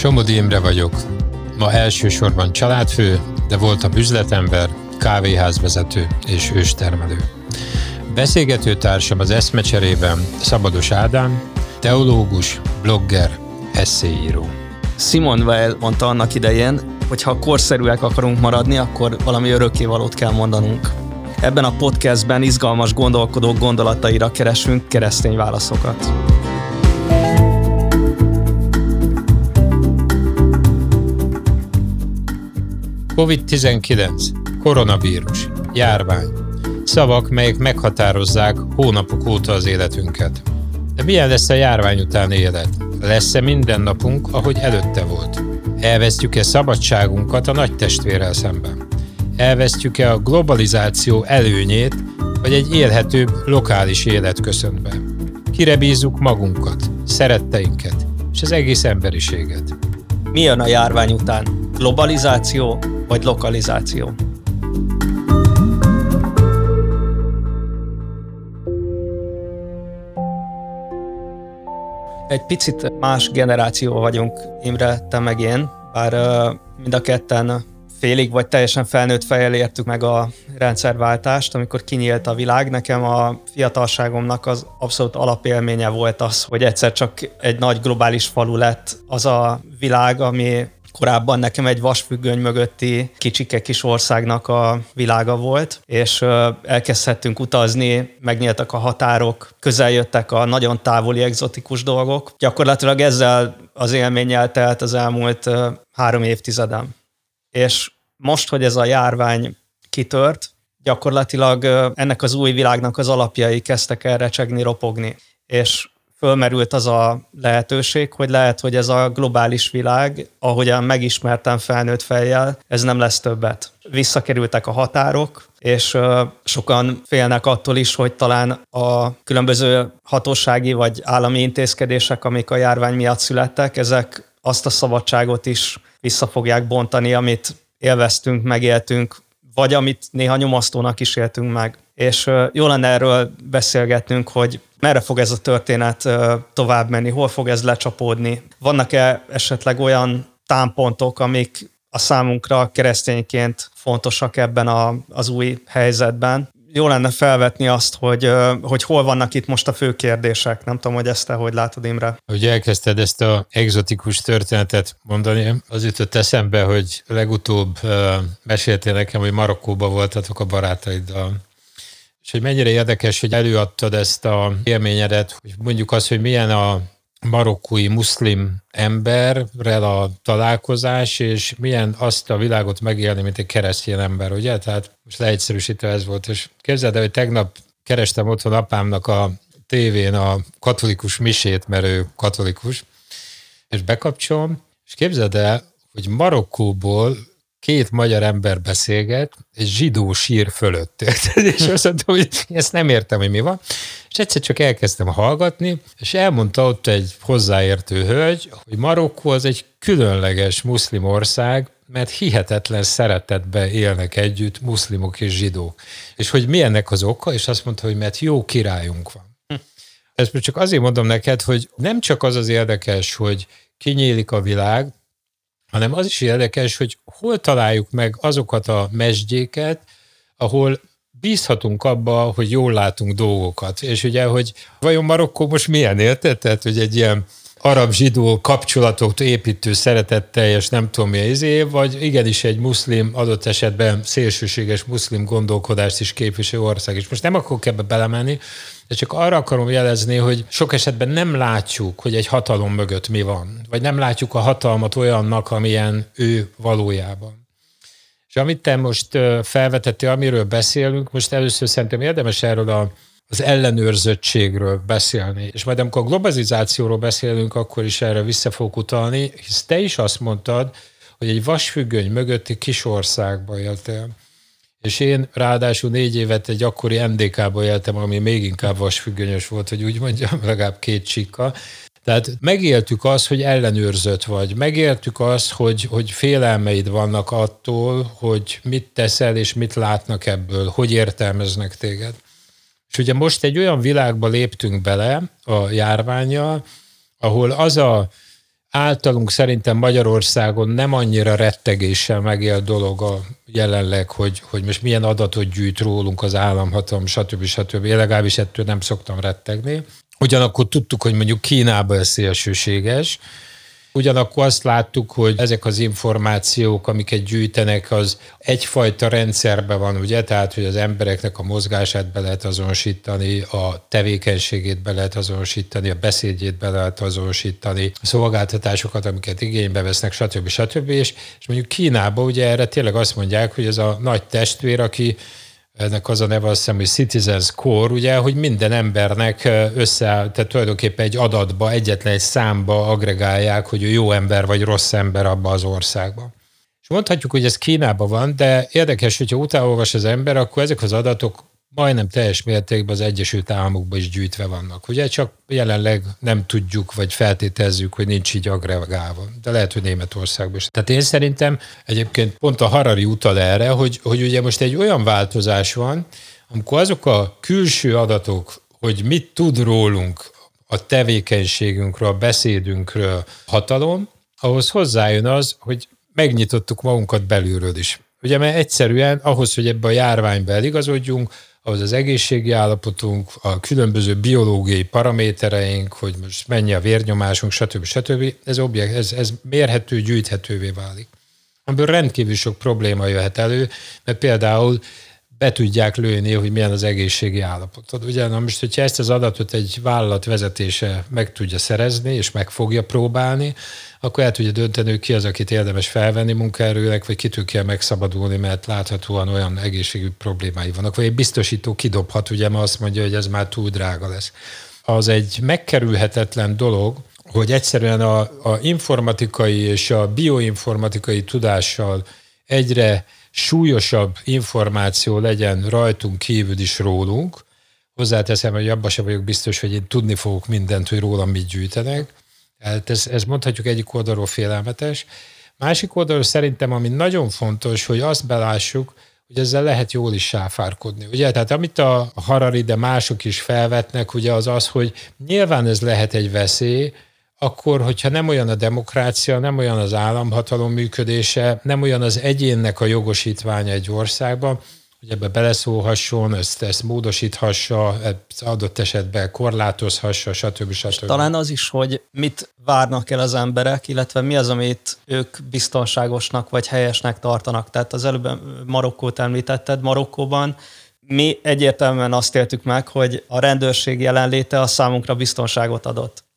Somodi Imre vagyok. Ma elsősorban családfő, de voltam üzletember, kávéházvezető és őstermelő. Beszélgető társam az eszmecserében Szabados Ádám, teológus, blogger, eszéíró. Simon Weil mondta annak idején, hogy ha korszerűek akarunk maradni, akkor valami örökkévalót kell mondanunk. Ebben a podcastben izgalmas gondolkodók gondolataira keresünk keresztény válaszokat. COVID-19, koronavírus, járvány. Szavak, melyek meghatározzák hónapok óta az életünket. De milyen lesz a járvány után élet? Lesz-e minden napunk, ahogy előtte volt? Elvesztjük-e szabadságunkat a nagy testvérrel szemben? Elvesztjük-e a globalizáció előnyét, vagy egy élhetőbb, lokális élet köszönt be? Kire bízzuk magunkat, szeretteinket és az egész emberiséget? Mi jön a járvány után? Globalizáció vagy lokalizáció? Egy picit más generáció vagyunk, Imre, te meg én, bár mind a ketten félig vagy teljesen felnőtt fejjel értük meg a rendszerváltást, amikor kinyílt a világ. Nekem a fiatalságomnak az abszolút alapélménye volt az, hogy egyszer csak egy nagy globális falu lett az a világ, ami Korábban nekem egy vasfüggöny mögötti kicsike kis országnak a világa volt, és elkezdhettünk utazni, megnyíltak a határok, közeljöttek a nagyon távoli egzotikus dolgok. Gyakorlatilag ezzel az élménnyel telt az elmúlt három évtizedem. És most, hogy ez a járvány kitört, gyakorlatilag ennek az új világnak az alapjai kezdtek el recsegni, ropogni. És fölmerült az a lehetőség, hogy lehet, hogy ez a globális világ, ahogyan megismertem felnőtt fejjel, ez nem lesz többet. Visszakerültek a határok, és sokan félnek attól is, hogy talán a különböző hatósági vagy állami intézkedések, amik a járvány miatt születtek, ezek azt a szabadságot is vissza fogják bontani, amit élveztünk, megéltünk, vagy amit néha nyomasztónak is éltünk meg. És jó lenne erről beszélgetnünk, hogy merre fog ez a történet tovább menni, hol fog ez lecsapódni. Vannak-e esetleg olyan támpontok, amik a számunkra keresztényként fontosak ebben a, az új helyzetben. Jó lenne felvetni azt, hogy, hogy hol vannak itt most a fő kérdések. Nem tudom, hogy ezt te hogy látod, Imre. Hogy elkezdted ezt a egzotikus történetet mondani, az jutott eszembe, hogy legutóbb meséltél nekem, hogy Marokkóban voltatok a barátaiddal és hogy mennyire érdekes, hogy előadtad ezt a élményedet, hogy mondjuk az, hogy milyen a marokkói muszlim emberrel a találkozás, és milyen azt a világot megélni, mint egy keresztény ember, ugye? Tehát most leegyszerűsítve ez volt, és képzeld el, hogy tegnap kerestem otthon apámnak a tévén a katolikus misét, mert ő katolikus, és bekapcsolom, és képzeld el, hogy Marokkóból két magyar ember beszélget, egy zsidó sír fölött. és azt mondtam, hogy ezt nem értem, hogy mi van. És egyszer csak elkezdtem hallgatni, és elmondta ott egy hozzáértő hölgy, hogy Marokkó az egy különleges muszlim ország, mert hihetetlen szeretetben élnek együtt muszlimok és zsidók. És hogy mi ennek az oka, és azt mondta, hogy mert jó királyunk van. Ezt csak azért mondom neked, hogy nem csak az az érdekes, hogy kinyílik a világ, hanem az is érdekes, hogy hol találjuk meg azokat a mesdjéket, ahol bízhatunk abba, hogy jól látunk dolgokat. És ugye, hogy vajon Marokkó most milyen érted? Tehát, hogy egy ilyen arab-zsidó kapcsolatot építő szeretetteljes nem tudom mi izé, vagy igenis egy muszlim, adott esetben szélsőséges muszlim gondolkodást is képviselő ország. És most nem akarok ebbe belemenni, de csak arra akarom jelezni, hogy sok esetben nem látjuk, hogy egy hatalom mögött mi van, vagy nem látjuk a hatalmat olyannak, amilyen ő valójában. És amit te most felvetettél, amiről beszélünk, most először szerintem érdemes erről a, az ellenőrzöttségről beszélni. És majd amikor a globalizációról beszélünk, akkor is erre vissza fogok utalni, hisz te is azt mondtad, hogy egy vasfüggöny mögötti kis országba éltél. És én ráadásul négy évet egy akkori NDK-ba éltem, ami még inkább vasfüggönyös volt, hogy úgy mondjam, legalább két csikka. Tehát megéltük azt, hogy ellenőrzött vagy. Megéltük azt, hogy, hogy félelmeid vannak attól, hogy mit teszel és mit látnak ebből, hogy értelmeznek téged. És ugye most egy olyan világba léptünk bele a járványjal, ahol az a általunk szerintem Magyarországon nem annyira rettegéssel megél dolog a jelenleg, hogy, hogy most milyen adatot gyűjt rólunk az államhatalom, stb. stb. Én legalábbis ettől nem szoktam rettegni. Ugyanakkor tudtuk, hogy mondjuk Kínában ez szélsőséges, Ugyanakkor azt láttuk, hogy ezek az információk, amiket gyűjtenek, az egyfajta rendszerben van, ugye? Tehát, hogy az embereknek a mozgását be lehet azonosítani, a tevékenységét be lehet azonosítani, a beszédjét be lehet azonosítani, a szolgáltatásokat, amiket igénybe vesznek, stb. stb. És, és mondjuk Kínában ugye erre tényleg azt mondják, hogy ez a nagy testvér, aki ennek az a neve azt hiszem, hogy Citizens Core, ugye, hogy minden embernek össze, tehát tulajdonképpen egy adatba, egyetlen egy számba agregálják, hogy jó ember vagy rossz ember abba az országban. És mondhatjuk, hogy ez Kínában van, de érdekes, hogyha utána olvas az ember, akkor ezek az adatok majdnem teljes mértékben az Egyesült Államokban is gyűjtve vannak. Ugye csak jelenleg nem tudjuk, vagy feltételezzük, hogy nincs így agregálva. De lehet, hogy Németországban is. Tehát én szerintem egyébként pont a Harari utal erre, hogy, hogy ugye most egy olyan változás van, amikor azok a külső adatok, hogy mit tud rólunk, a tevékenységünkről, a beszédünkről hatalom, ahhoz hozzájön az, hogy megnyitottuk magunkat belülről is. Ugye, mert egyszerűen ahhoz, hogy ebbe a járványba eligazodjunk, ahhoz az egészségi állapotunk, a különböző biológiai paramétereink, hogy most mennyi a vérnyomásunk, stb. stb. Ez, objekt, ez, ez mérhető, gyűjthetővé válik. Amiből rendkívül sok probléma jöhet elő, mert például be tudják lőni, hogy milyen az egészségi állapotod. Ugye, na most, hogyha ezt az adatot egy vállalat vezetése meg tudja szerezni, és meg fogja próbálni, akkor el tudja dönteni, hogy ki az, akit érdemes felvenni munkaerőnek, vagy kitől kell megszabadulni, mert láthatóan olyan egészségügyi problémái vannak. Vagy egy biztosító kidobhat, ugye, mert azt mondja, hogy ez már túl drága lesz. Az egy megkerülhetetlen dolog, hogy egyszerűen a, a informatikai és a bioinformatikai tudással egyre súlyosabb információ legyen rajtunk kívül is rólunk, hozzáteszem, hogy abban sem vagyok biztos, hogy én tudni fogok mindent, hogy rólam mit gyűjtenek. Hát ez, ez mondhatjuk egyik oldalról félelmetes. Másik oldalról szerintem, ami nagyon fontos, hogy azt belássuk, hogy ezzel lehet jól is sáfárkodni. Ugye, tehát amit a Harari, de mások is felvetnek, ugye az az, hogy nyilván ez lehet egy veszély, akkor, hogyha nem olyan a demokrácia, nem olyan az államhatalom működése, nem olyan az egyénnek a jogosítványa egy országban, hogy ebbe beleszólhasson, ezt, ezt módosíthassa, adott esetben korlátozhassa, stb. stb. talán az is, hogy mit várnak el az emberek, illetve mi az, amit ők biztonságosnak vagy helyesnek tartanak. Tehát az előbb Marokkót említetted, Marokkóban mi egyértelműen azt éltük meg, hogy a rendőrség jelenléte a számunkra biztonságot adott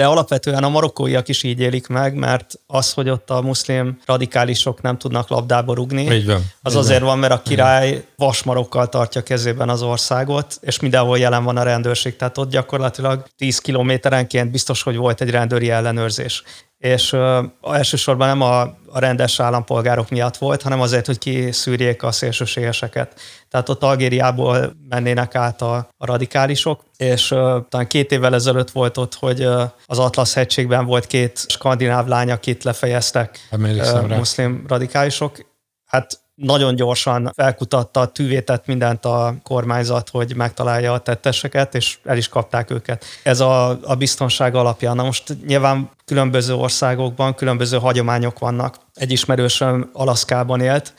de alapvetően a marokkóiak is így élik meg, mert az, hogy ott a muszlim radikálisok nem tudnak labdába rugni, így van, az így azért van, mert a király vasmarokkal tartja kezében az országot, és mindenhol jelen van a rendőrség, tehát ott gyakorlatilag 10 kilométerenként biztos, hogy volt egy rendőri ellenőrzés és uh, elsősorban nem a, a rendes állampolgárok miatt volt, hanem azért, hogy kiszűrjék a szélsőségeseket. Tehát ott Algériából mennének át a, a radikálisok, és uh, talán két évvel ezelőtt volt ott, hogy uh, az Atlasz hegységben volt két skandináv lány, akit lefejeztek uh, muszlim radikálisok. Hát nagyon gyorsan felkutatta, tűvétett mindent a kormányzat, hogy megtalálja a tetteseket, és el is kapták őket. Ez a, a biztonság alapja. Na most nyilván különböző országokban különböző hagyományok vannak. Egy ismerősöm Alaszkában élt,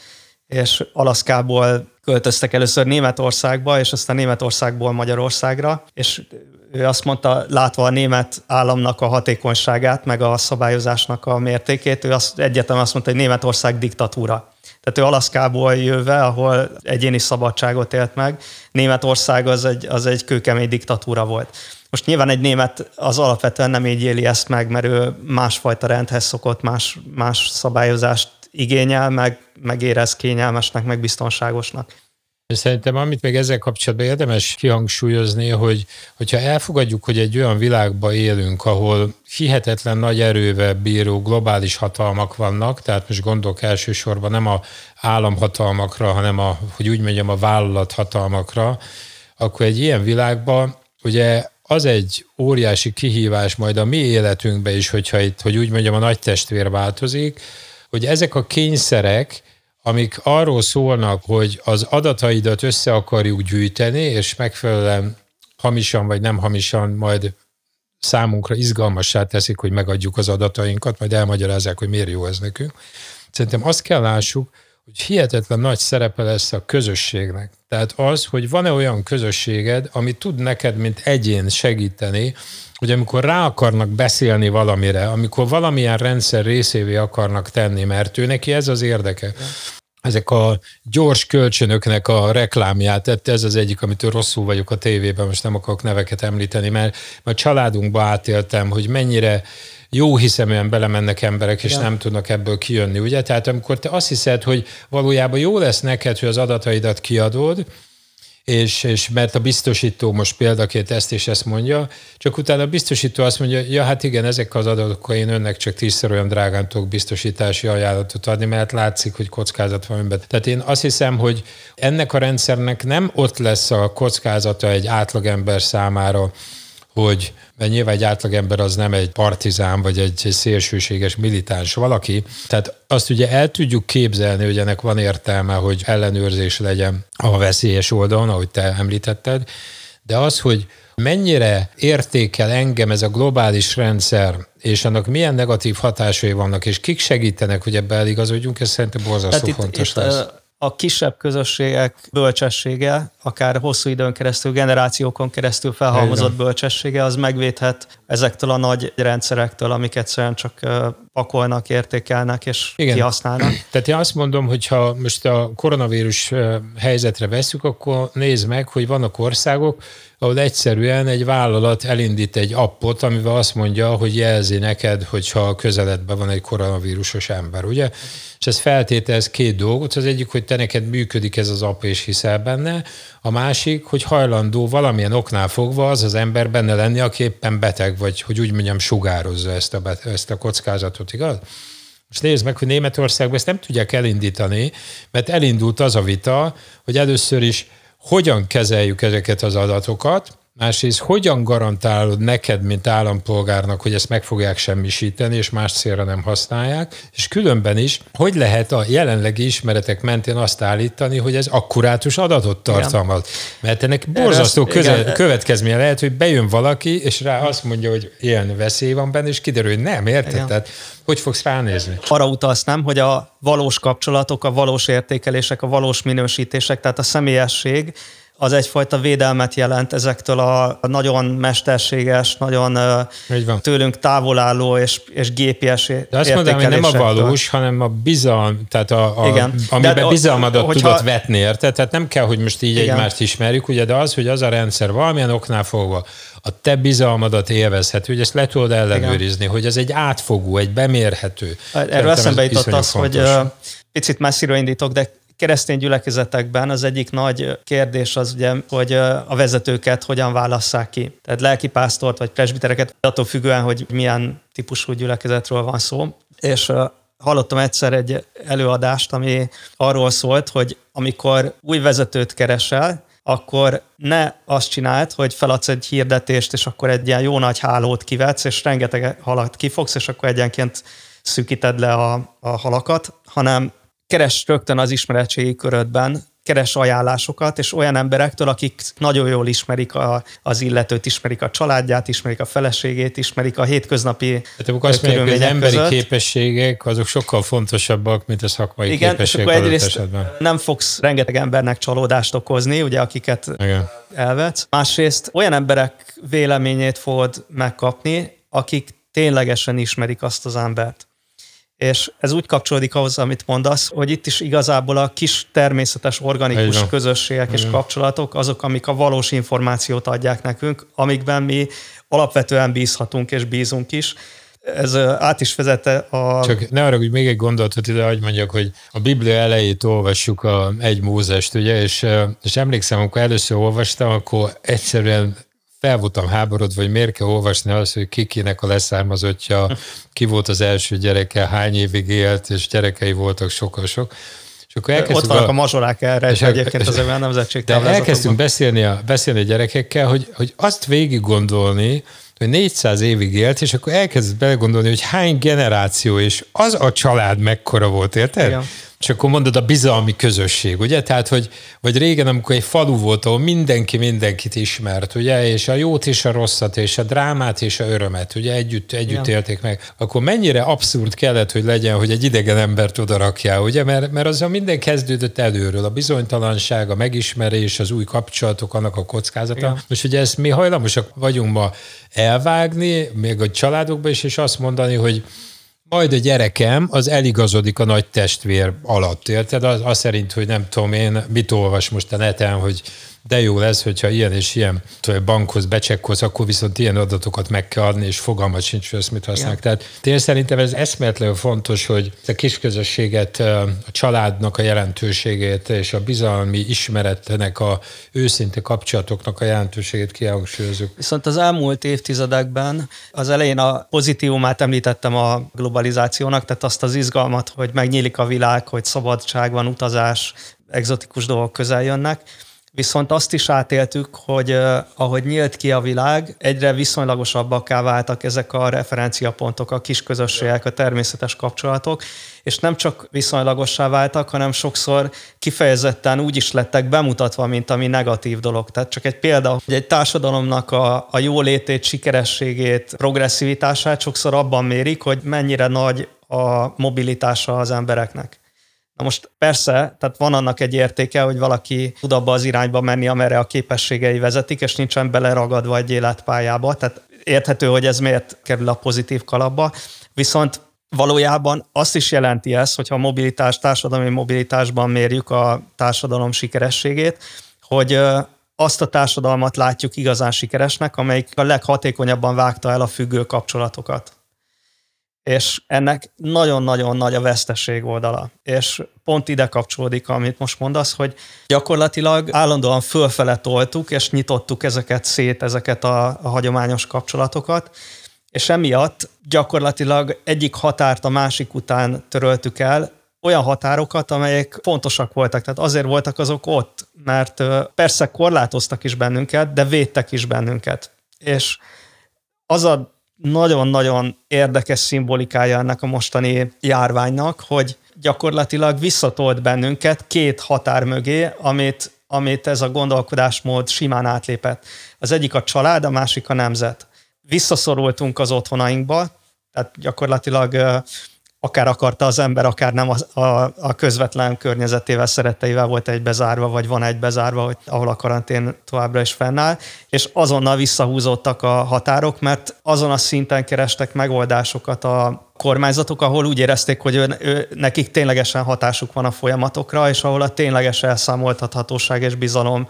és Alaszkából költöztek először Németországba, és aztán Németországból Magyarországra, és ő azt mondta, látva a német államnak a hatékonyságát, meg a szabályozásnak a mértékét, ő azt, egyetem azt mondta, hogy Németország diktatúra. Tehát ő Alaszkából jöve, ahol egyéni szabadságot élt meg, Németország az egy, az egy kőkemény diktatúra volt. Most nyilván egy német az alapvetően nem így éli ezt meg, mert ő másfajta rendhez szokott, más, más szabályozást igényel, meg, meg érez kényelmesnek, meg biztonságosnak. Szerintem amit még ezzel kapcsolatban érdemes kihangsúlyozni, hogy hogyha elfogadjuk, hogy egy olyan világban élünk, ahol hihetetlen nagy erővel bíró globális hatalmak vannak, tehát most gondolok elsősorban nem a államhatalmakra, hanem a, hogy úgy mondjam, a vállalathatalmakra, akkor egy ilyen világban ugye az egy óriási kihívás majd a mi életünkbe is, hogyha itt, hogy úgy mondjam, a nagy testvér változik, hogy ezek a kényszerek, amik arról szólnak, hogy az adataidat össze akarjuk gyűjteni, és megfelelően hamisan vagy nem hamisan majd számunkra izgalmassá teszik, hogy megadjuk az adatainkat, majd elmagyarázzák, hogy miért jó ez nekünk. Szerintem azt kell lássuk, hogy hihetetlen nagy szerepe lesz a közösségnek. Tehát az, hogy van-e olyan közösséged, ami tud neked, mint egyén segíteni, hogy amikor rá akarnak beszélni valamire, amikor valamilyen rendszer részévé akarnak tenni, mert ő neki ez az érdeke. Ezek a gyors kölcsönöknek a reklámját, tehát ez az egyik, amitől rosszul vagyok a tévében, most nem akarok neveket említeni, mert, mert családunkba átéltem, hogy mennyire jó hiszeműen belemennek emberek, és ja. nem tudnak ebből kijönni, ugye? Tehát amikor te azt hiszed, hogy valójában jó lesz neked, hogy az adataidat kiadod, és, és mert a biztosító most példaként ezt és ezt mondja, csak utána a biztosító azt mondja, ja hát igen, ezek az adatokkal én önnek csak tízszer olyan drágán tudok biztosítási ajánlatot adni, mert látszik, hogy kockázat van önben. Tehát én azt hiszem, hogy ennek a rendszernek nem ott lesz a kockázata egy átlagember számára, hogy mert nyilván egy átlagember az nem egy partizán, vagy egy, szélsőséges militáns valaki. Tehát azt ugye el tudjuk képzelni, hogy ennek van értelme, hogy ellenőrzés legyen a veszélyes oldalon, ahogy te említetted, de az, hogy mennyire értékel engem ez a globális rendszer, és annak milyen negatív hatásai vannak, és kik segítenek, hogy ebbe eligazodjunk, ez szerintem borzasztó itt, fontos itt, lesz a kisebb közösségek bölcsessége, akár hosszú időn keresztül, generációkon keresztül felhalmozott bölcsessége, az megvédhet ezektől a nagy rendszerektől, amik egyszerűen csak pakolnak, értékelnek és Igen. kihasználnak. Tehát én azt mondom, hogy ha most a koronavírus helyzetre veszük, akkor nézd meg, hogy vannak országok, ahol egyszerűen egy vállalat elindít egy appot, amivel azt mondja, hogy jelzi neked, hogyha közeledben van egy koronavírusos ember, ugye? És ez feltételez két dolgot. Az egyik, hogy te neked működik ez az app, és hiszel benne. A másik, hogy hajlandó valamilyen oknál fogva az az ember benne lenni, aki éppen beteg, vagy hogy úgy mondjam, sugározza ezt a, ezt a kockázatot, igaz? Most nézd meg, hogy Németországban ezt nem tudják elindítani, mert elindult az a vita, hogy először is hogyan kezeljük ezeket az adatokat, Másrészt, hogyan garantálod neked, mint állampolgárnak, hogy ezt meg fogják semmisíteni, és más célra nem használják, és különben is, hogy lehet a jelenlegi ismeretek mentén azt állítani, hogy ez akkurátus adatot tartalmaz. Igen. Mert ennek borzasztó köze- következménye lehet, hogy bejön valaki, és rá azt mondja, hogy ilyen veszély van benne, és kiderül, hogy nem, érted? Igen. Tehát hogy fogsz ránézni? Arra utalsz nem, hogy a valós kapcsolatok, a valós értékelések, a valós minősítések, tehát a személyesség, az egyfajta védelmet jelent ezektől a nagyon mesterséges, nagyon tőlünk távolálló és, és gépies De azt mondom, hogy nem a valós, hanem a bizalm, tehát a, a, Igen. amiben de, bizalmadat hogyha, tudod vetni, érted? Tehát nem kell, hogy most így Igen. egymást ismerjük, ugye, de az, hogy az a rendszer valamilyen oknál fogva a te bizalmadat élvezhető, hogy ezt le tudod ellenőrizni, Igen. hogy ez egy átfogó, egy bemérhető. Erről eszembe jutott az, fontos. hogy picit messziről indítok, de keresztény gyülekezetekben az egyik nagy kérdés az ugye, hogy a vezetőket hogyan válasszák ki. Tehát lelkipásztort vagy presbitereket, attól függően, hogy milyen típusú gyülekezetről van szó. És hallottam egyszer egy előadást, ami arról szólt, hogy amikor új vezetőt keresel, akkor ne azt csináld, hogy feladsz egy hirdetést, és akkor egy ilyen jó nagy hálót kivetsz, és rengeteg halat kifogsz, és akkor egyenként szűkíted le a, a halakat, hanem keres rögtön az ismeretségi körödben, keres ajánlásokat, és olyan emberektől, akik nagyon jól ismerik a, az illetőt, ismerik a családját, ismerik a feleségét, ismerik a hétköznapi Tehát akkor azt mondjuk, hogy az emberi között. képességek azok sokkal fontosabbak, mint a szakmai Igen, képességek. Igen, egyrészt esetben. nem fogsz rengeteg embernek csalódást okozni, ugye, akiket Igen. elvetsz. Másrészt olyan emberek véleményét fogod megkapni, akik ténylegesen ismerik azt az embert. És ez úgy kapcsolódik ahhoz, amit mondasz, hogy itt is igazából a kis természetes organikus Igen. közösségek Igen. és kapcsolatok azok, amik a valós információt adják nekünk, amikben mi alapvetően bízhatunk és bízunk is. Ez át is vezette a... Csak ne arra, hogy még egy gondolatot ide, hogy mondjak, hogy a Biblia elejét olvassuk a egy Mózest, ugye, és, és emlékszem, amikor először olvastam, akkor egyszerűen fel voltam háborodva, hogy miért kell olvasni azt, hogy kikinek a leszármazottja, ki volt az első gyereke, hány évig élt, és gyerekei voltak sokkal sok. És akkor Ott vannak a, a mazsolák erre, és egyébként az olyan nemzetség De elkezdtünk beszélni a, beszélni a gyerekekkel, hogy, hogy azt végig gondolni, hogy 400 évig élt, és akkor elkezdett belegondolni, hogy hány generáció, és az a család mekkora volt, érted? Igen. És akkor mondod a bizalmi közösség, ugye? Tehát, hogy vagy régen, amikor egy falu volt, ahol mindenki mindenkit ismert, ugye? És a jót és a rosszat, és a drámát és a örömet, ugye? Együtt, együtt ja. élték meg. Akkor mennyire abszurd kellett, hogy legyen, hogy egy idegen embert oda rakjál, ugye? Mert, mert azon minden kezdődött előről. A bizonytalanság, a megismerés, az új kapcsolatok, annak a kockázata. Ja. Most ugye ezt mi hajlamosak vagyunk ma elvágni, még a családokban is, és azt mondani, hogy majd a gyerekem az eligazodik a nagy testvér alatt, érted? Az, az szerint, hogy nem tudom én, mit olvas most a neten, hogy de jó lesz, hogyha ilyen és ilyen bankhoz becsekkolsz, akkor viszont ilyen adatokat meg kell adni, és fogalmat sincs, hogy ezt mit használnak. Igen. Tehát én szerintem ez eszméletlenül fontos, hogy a kisközösséget, a családnak a jelentőségét és a bizalmi ismeretnek a őszinte kapcsolatoknak a jelentőségét kihangsúlyozunk. Viszont az elmúlt évtizedekben az elején a pozitívumát említettem a globalizációnak, tehát azt az izgalmat, hogy megnyílik a világ, hogy szabadság van, utazás, egzotikus dolgok közel jönnek Viszont azt is átéltük, hogy ahogy nyílt ki a világ, egyre viszonylagosabbakká váltak ezek a referenciapontok, a kis közösségek, a természetes kapcsolatok, és nem csak viszonylagossá váltak, hanem sokszor kifejezetten úgy is lettek bemutatva, mint ami negatív dolog. Tehát csak egy példa, hogy egy társadalomnak a, a jólétét, sikerességét, progresszivitását sokszor abban mérik, hogy mennyire nagy a mobilitása az embereknek. Na most persze, tehát van annak egy értéke, hogy valaki tud abba az irányba menni, amerre a képességei vezetik, és nincsen beleragadva egy életpályába, tehát érthető, hogy ez miért kerül a pozitív kalapba, viszont valójában azt is jelenti ez, hogyha a mobilitás, társadalmi mobilitásban mérjük a társadalom sikerességét, hogy azt a társadalmat látjuk igazán sikeresnek, amelyik a leghatékonyabban vágta el a függő kapcsolatokat és ennek nagyon-nagyon nagy a veszteség oldala. És pont ide kapcsolódik, amit most mondasz, hogy gyakorlatilag állandóan fölfele toltuk, és nyitottuk ezeket szét, ezeket a, a hagyományos kapcsolatokat, és emiatt gyakorlatilag egyik határt a másik után töröltük el, olyan határokat, amelyek fontosak voltak. Tehát azért voltak azok ott, mert persze korlátoztak is bennünket, de védtek is bennünket. És az a nagyon-nagyon érdekes szimbolikája ennek a mostani járványnak, hogy gyakorlatilag visszatolt bennünket két határ mögé, amit, amit ez a gondolkodásmód simán átlépett. Az egyik a család, a másik a nemzet. Visszaszorultunk az otthonainkba, tehát gyakorlatilag akár akarta az ember, akár nem a, a, a közvetlen környezetével, szeretteivel volt egy bezárva, vagy van egy bezárva, hogy, ahol a karantén továbbra is fennáll, és azonnal visszahúzódtak a határok, mert azon a szinten kerestek megoldásokat a kormányzatok, ahol úgy érezték, hogy ő, ő, nekik ténylegesen hatásuk van a folyamatokra, és ahol a tényleges elszámoltathatóság és bizalom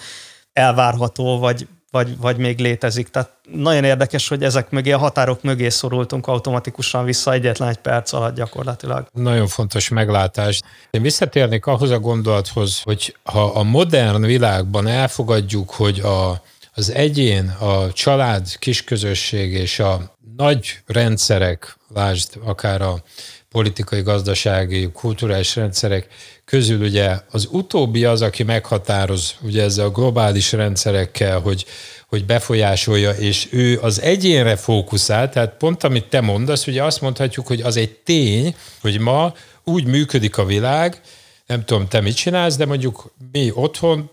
elvárható, vagy vagy, vagy még létezik. Tehát nagyon érdekes, hogy ezek mögé, a határok mögé szorultunk automatikusan vissza egyetlen egy perc alatt gyakorlatilag. Nagyon fontos meglátás. Én visszatérnék ahhoz a gondolathoz, hogy ha a modern világban elfogadjuk, hogy a, az egyén, a család, kisközösség és a nagy rendszerek, lásd akár a politikai, gazdasági, kulturális rendszerek közül ugye az utóbbi az, aki meghatároz ugye ezzel a globális rendszerekkel, hogy, hogy befolyásolja, és ő az egyénre fókuszál, tehát pont amit te mondasz, ugye azt mondhatjuk, hogy az egy tény, hogy ma úgy működik a világ, nem tudom, te mit csinálsz, de mondjuk mi otthon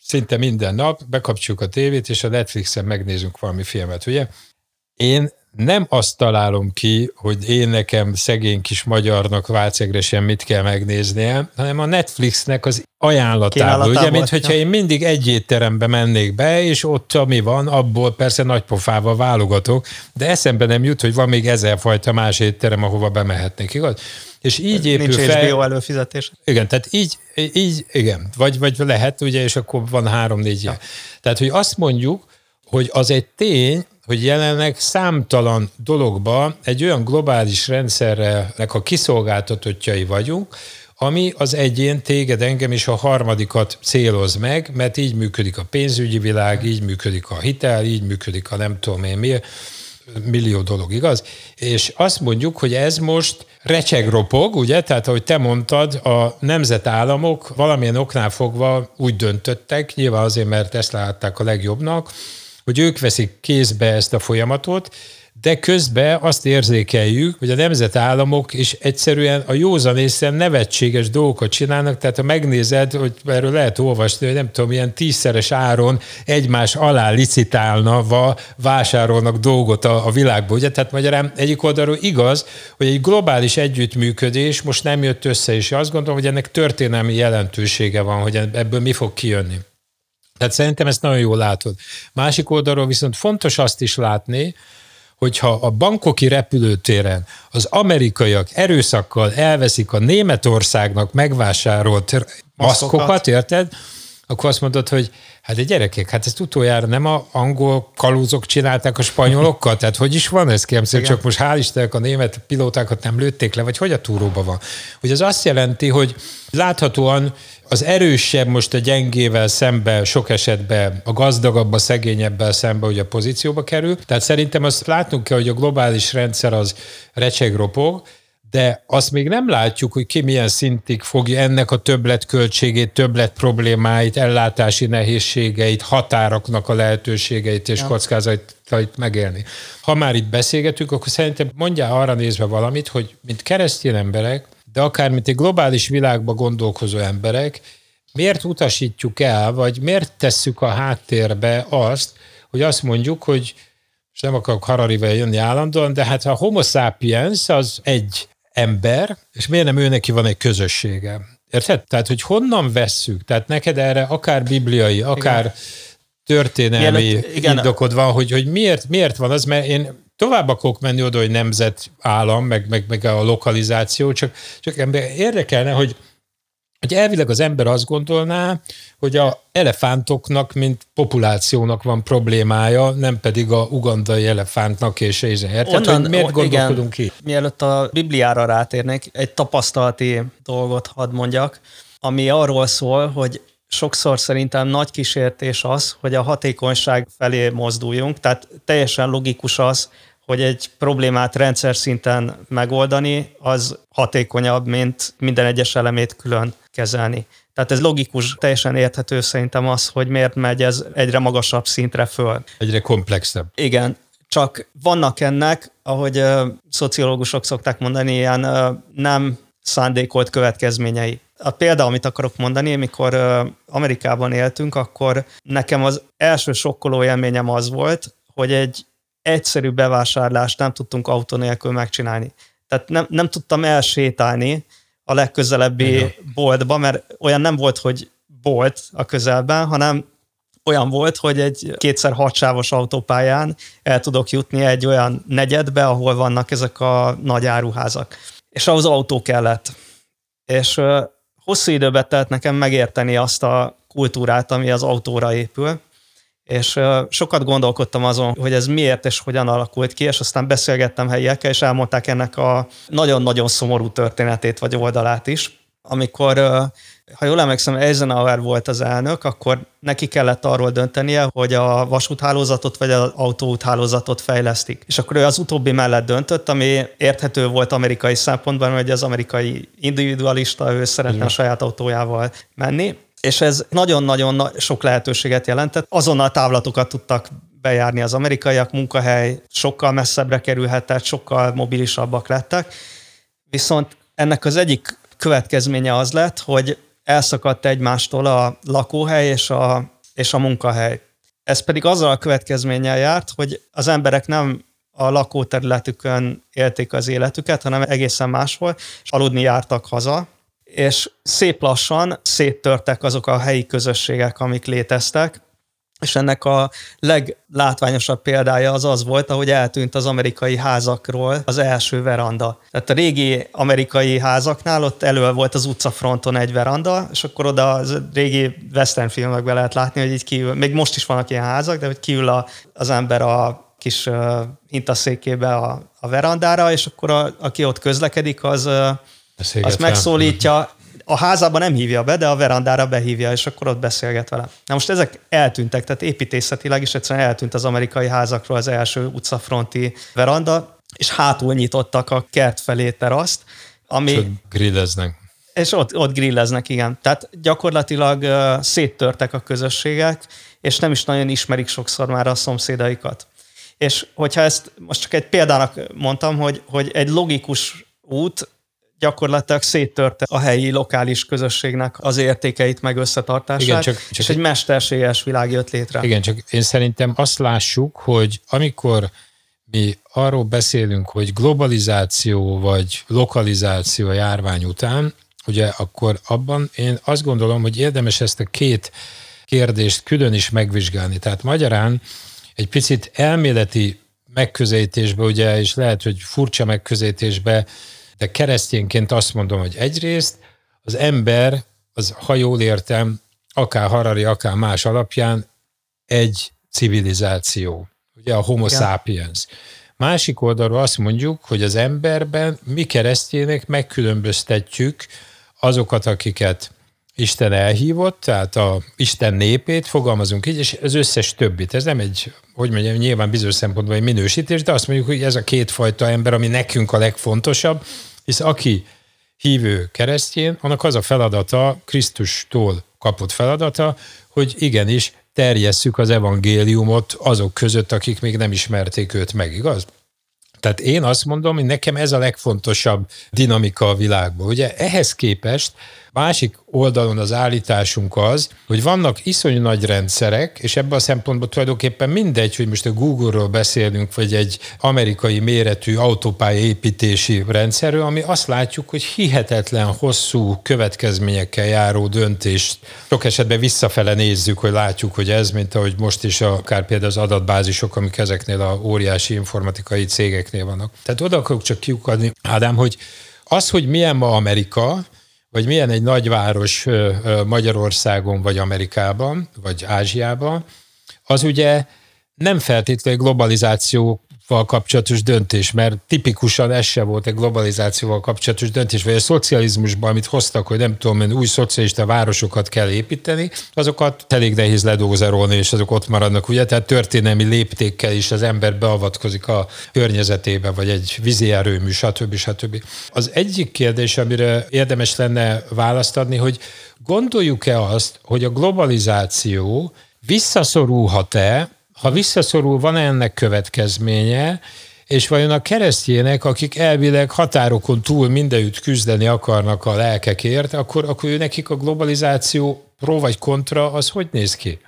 szinte minden nap bekapcsoljuk a tévét, és a Netflixen megnézünk valami filmet, ugye? Én nem azt találom ki, hogy én nekem szegény kis magyarnak Vácegre sem mit kell megnéznie, hanem a Netflixnek az ajánlatából, ugye, mint hogyha én mindig egy étterembe mennék be, és ott ami van, abból persze nagy pofával válogatok, de eszembe nem jut, hogy van még ezer fajta más étterem, ahova bemehetnék, igaz? És így épül Nincs fel... HBO előfizetés. Igen, tehát így, így, igen, vagy, vagy lehet, ugye, és akkor van három-négy ja. Tehát, hogy azt mondjuk, hogy az egy tény, hogy jelenleg számtalan dologba egy olyan globális rendszernek a kiszolgáltatottjai vagyunk, ami az egyén, téged, engem is a harmadikat céloz meg, mert így működik a pénzügyi világ, így működik a hitel, így működik a nem tudom én mi, millió dolog, igaz? És azt mondjuk, hogy ez most recsegropog, ugye? Tehát, ahogy te mondtad, a nemzetállamok valamilyen oknál fogva úgy döntöttek, nyilván azért, mert ezt látták a legjobbnak, hogy ők veszik kézbe ezt a folyamatot, de közben azt érzékeljük, hogy a nemzetállamok is egyszerűen a józanészen nevetséges dolgokat csinálnak, tehát ha megnézed, hogy erről lehet olvasni, hogy nem tudom, ilyen tízszeres áron egymás alá licitálna, vásárolnak dolgot a, a világból. Ugye? Tehát magyarán egyik oldalról igaz, hogy egy globális együttműködés most nem jött össze, és azt gondolom, hogy ennek történelmi jelentősége van, hogy ebből mi fog kijönni. Tehát szerintem ezt nagyon jól látod. Másik oldalról viszont fontos azt is látni, hogyha a bankoki repülőtéren az amerikaiak erőszakkal elveszik a Németországnak megvásárolt maszkokat, érted? Akkor azt mondod, hogy hát egy gyerekek, hát ezt utoljára nem a angol kalózok csinálták a spanyolokkal? Tehát hogy is van ez, kérem csak most hál' Istennek a német pilótákat nem lőtték le, vagy hogy a túróba van? Hogy az azt jelenti, hogy láthatóan az erősebb most a gyengével szembe sok esetben a gazdagabb, a szegényebbel szembe hogy a pozícióba kerül. Tehát szerintem azt látnunk kell, hogy a globális rendszer az recseg ropog, de azt még nem látjuk, hogy ki milyen szintig fogja ennek a többletköltségét, többlet problémáit, ellátási nehézségeit, határoknak a lehetőségeit és ja. kockázatait megélni. Ha már itt beszélgetünk, akkor szerintem mondjál arra nézve valamit, hogy mint keresztény emberek, de akár mint egy globális világba gondolkozó emberek, miért utasítjuk el, vagy miért tesszük a háttérbe azt, hogy azt mondjuk, hogy és nem akarok Hararivel jönni állandóan, de hát a homo sapiens az egy ember, és miért nem ő neki van egy közössége? Érted? Tehát, hogy honnan vesszük? Tehát neked erre akár bibliai, akár igen. történelmi Mielőtt, igen. indokod van, hogy, hogy miért, miért van az, mert én tovább akarok menni oda, hogy nemzetállam, meg, meg, meg a lokalizáció, csak, csak érdekelne, hogy hogy elvileg az ember azt gondolná, hogy a elefántoknak, mint populációnak van problémája, nem pedig a ugandai elefántnak és érted, Onnan, hogy miért gondolkodunk igen, ki? Mielőtt a Bibliára rátérnék, egy tapasztalati dolgot hadd mondjak, ami arról szól, hogy sokszor szerintem nagy kísértés az, hogy a hatékonyság felé mozduljunk, tehát teljesen logikus az, hogy egy problémát rendszer szinten megoldani, az hatékonyabb, mint minden egyes elemét külön kezelni. Tehát ez logikus, teljesen érthető szerintem az, hogy miért megy ez egyre magasabb szintre föl. Egyre komplexebb. Igen, csak vannak ennek, ahogy uh, szociológusok szokták mondani, ilyen uh, nem szándékolt következményei. A példa, amit akarok mondani, amikor uh, Amerikában éltünk, akkor nekem az első sokkoló élményem az volt, hogy egy egyszerű bevásárlást nem tudtunk autó nélkül megcsinálni. Tehát nem, nem tudtam elsétálni a legközelebbi Igen. boltba, mert olyan nem volt, hogy bolt a közelben, hanem olyan volt, hogy egy kétszer hatsávos autópályán el tudok jutni egy olyan negyedbe, ahol vannak ezek a nagy áruházak. És ahhoz autó kellett. És hosszú időbe telt nekem megérteni azt a kultúrát, ami az autóra épül, és sokat gondolkodtam azon, hogy ez miért és hogyan alakult ki, és aztán beszélgettem helyiekkel, és elmondták ennek a nagyon-nagyon szomorú történetét vagy oldalát is. Amikor, ha jól emlékszem, Eisenhower volt az elnök, akkor neki kellett arról döntenie, hogy a vasúthálózatot vagy az autóúthálózatot fejlesztik. És akkor ő az utóbbi mellett döntött, ami érthető volt amerikai szempontban, hogy az amerikai individualista, ő szeretne a saját autójával menni, és ez nagyon-nagyon sok lehetőséget jelentett. Azonnal távlatokat tudtak bejárni az amerikaiak, munkahely sokkal messzebbre kerülhetett, sokkal mobilisabbak lettek. Viszont ennek az egyik következménye az lett, hogy elszakadt egymástól a lakóhely és a, és a munkahely. Ez pedig azzal a következménnyel járt, hogy az emberek nem a lakóterületükön élték az életüket, hanem egészen máshol, és aludni jártak haza, és szép lassan széttörtek azok a helyi közösségek, amik léteztek, és ennek a leglátványosabb példája az az volt, ahogy eltűnt az amerikai házakról az első veranda. Tehát a régi amerikai házaknál ott elő volt az utcafronton egy veranda, és akkor oda az régi western filmekben lehet látni, hogy így kiül, még most is vannak ilyen házak, de hogy kiül a, az ember a kis uh, hintaszékébe a, a verandára, és akkor a, aki ott közlekedik, az uh, azt megszólítja, a házában nem hívja be, de a verandára behívja, és akkor ott beszélget vele. Na most ezek eltűntek, tehát építészetileg is egyszerűen eltűnt az amerikai házakról az első utcafronti veranda, és hátul nyitottak a kert felé teraszt, ami... És grilleznek. És ott, ott grilleznek, igen. Tehát gyakorlatilag uh, széttörtek a közösségek, és nem is nagyon ismerik sokszor már a szomszédaikat. És hogyha ezt most csak egy példának mondtam, hogy, hogy egy logikus út gyakorlatilag széttörte a helyi lokális közösségnek az értékeit meg összetartását, Igen, csak, csak és egy mesterséges világ jött létre. Igen, csak én szerintem azt lássuk, hogy amikor mi arról beszélünk, hogy globalizáció vagy lokalizáció a járvány után, ugye akkor abban én azt gondolom, hogy érdemes ezt a két kérdést külön is megvizsgálni. Tehát magyarán egy picit elméleti megközelítésbe, ugye, és lehet, hogy furcsa megközelítésbe, de keresztényként azt mondom, hogy egyrészt az ember, az, ha jól értem, akár Harari, akár más alapján egy civilizáció, ugye a homo Igen. sapiens. Másik oldalról azt mondjuk, hogy az emberben mi keresztjének megkülönböztetjük azokat, akiket Isten elhívott, tehát a Isten népét, fogalmazunk így, és az összes többit. Ez nem egy, hogy mondjam, nyilván bizonyos szempontból egy minősítés, de azt mondjuk, hogy ez a kétfajta ember, ami nekünk a legfontosabb, hisz aki hívő keresztjén, annak az a feladata, Krisztustól kapott feladata, hogy igenis terjesszük az evangéliumot azok között, akik még nem ismerték őt meg, igaz? Tehát én azt mondom, hogy nekem ez a legfontosabb dinamika a világban. Ugye ehhez képest Másik oldalon az állításunk az, hogy vannak iszonyú nagy rendszerek, és ebben a szempontból tulajdonképpen mindegy, hogy most a Google-ról beszélünk, vagy egy amerikai méretű autópálya építési rendszerről, ami azt látjuk, hogy hihetetlen hosszú következményekkel járó döntést sok esetben visszafele nézzük, hogy látjuk, hogy ez, mint ahogy most is akár például az adatbázisok, amik ezeknél a óriási informatikai cégeknél vannak. Tehát oda akarok csak kiukadni, Ádám, hogy az, hogy milyen ma Amerika, vagy milyen egy nagyváros Magyarországon, vagy Amerikában, vagy Ázsiában, az ugye nem feltétlenül globalizáció kapcsolatos döntés, mert tipikusan ez se volt egy globalizációval kapcsolatos döntés, vagy a szocializmusban, amit hoztak, hogy nem tudom, új szocialista városokat kell építeni, azokat elég nehéz ledózerolni, és azok ott maradnak, ugye? Tehát történelmi léptékkel is az ember beavatkozik a környezetébe, vagy egy vízi erőmű, stb. stb. Az egyik kérdés, amire érdemes lenne választ adni, hogy gondoljuk-e azt, hogy a globalizáció visszaszorulhat-e ha visszaszorul, van ennek következménye, és vajon a keresztjének, akik elvileg határokon túl mindenütt küzdeni akarnak a lelkekért, akkor, akkor ő nekik a globalizáció pro vagy kontra, az hogy néz ki?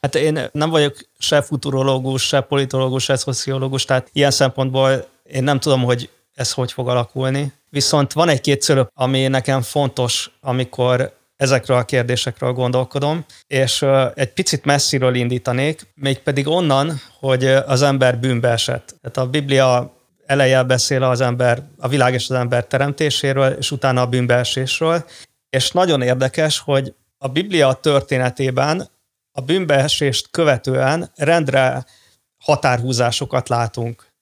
Hát én nem vagyok se futurológus, se politológus, se szociológus, tehát ilyen szempontból én nem tudom, hogy ez hogy fog alakulni. Viszont van egy-két szölöp, ami nekem fontos, amikor ezekről a kérdésekről gondolkodom, és egy picit messziről indítanék, mégpedig onnan, hogy az ember bűnbe esett. Tehát a Biblia eleje beszél az ember, a világ és az ember teremtéséről, és utána a bűnbeesésről, és nagyon érdekes, hogy a Biblia történetében a bűnbeesést követően rendre határhúzásokat látunk.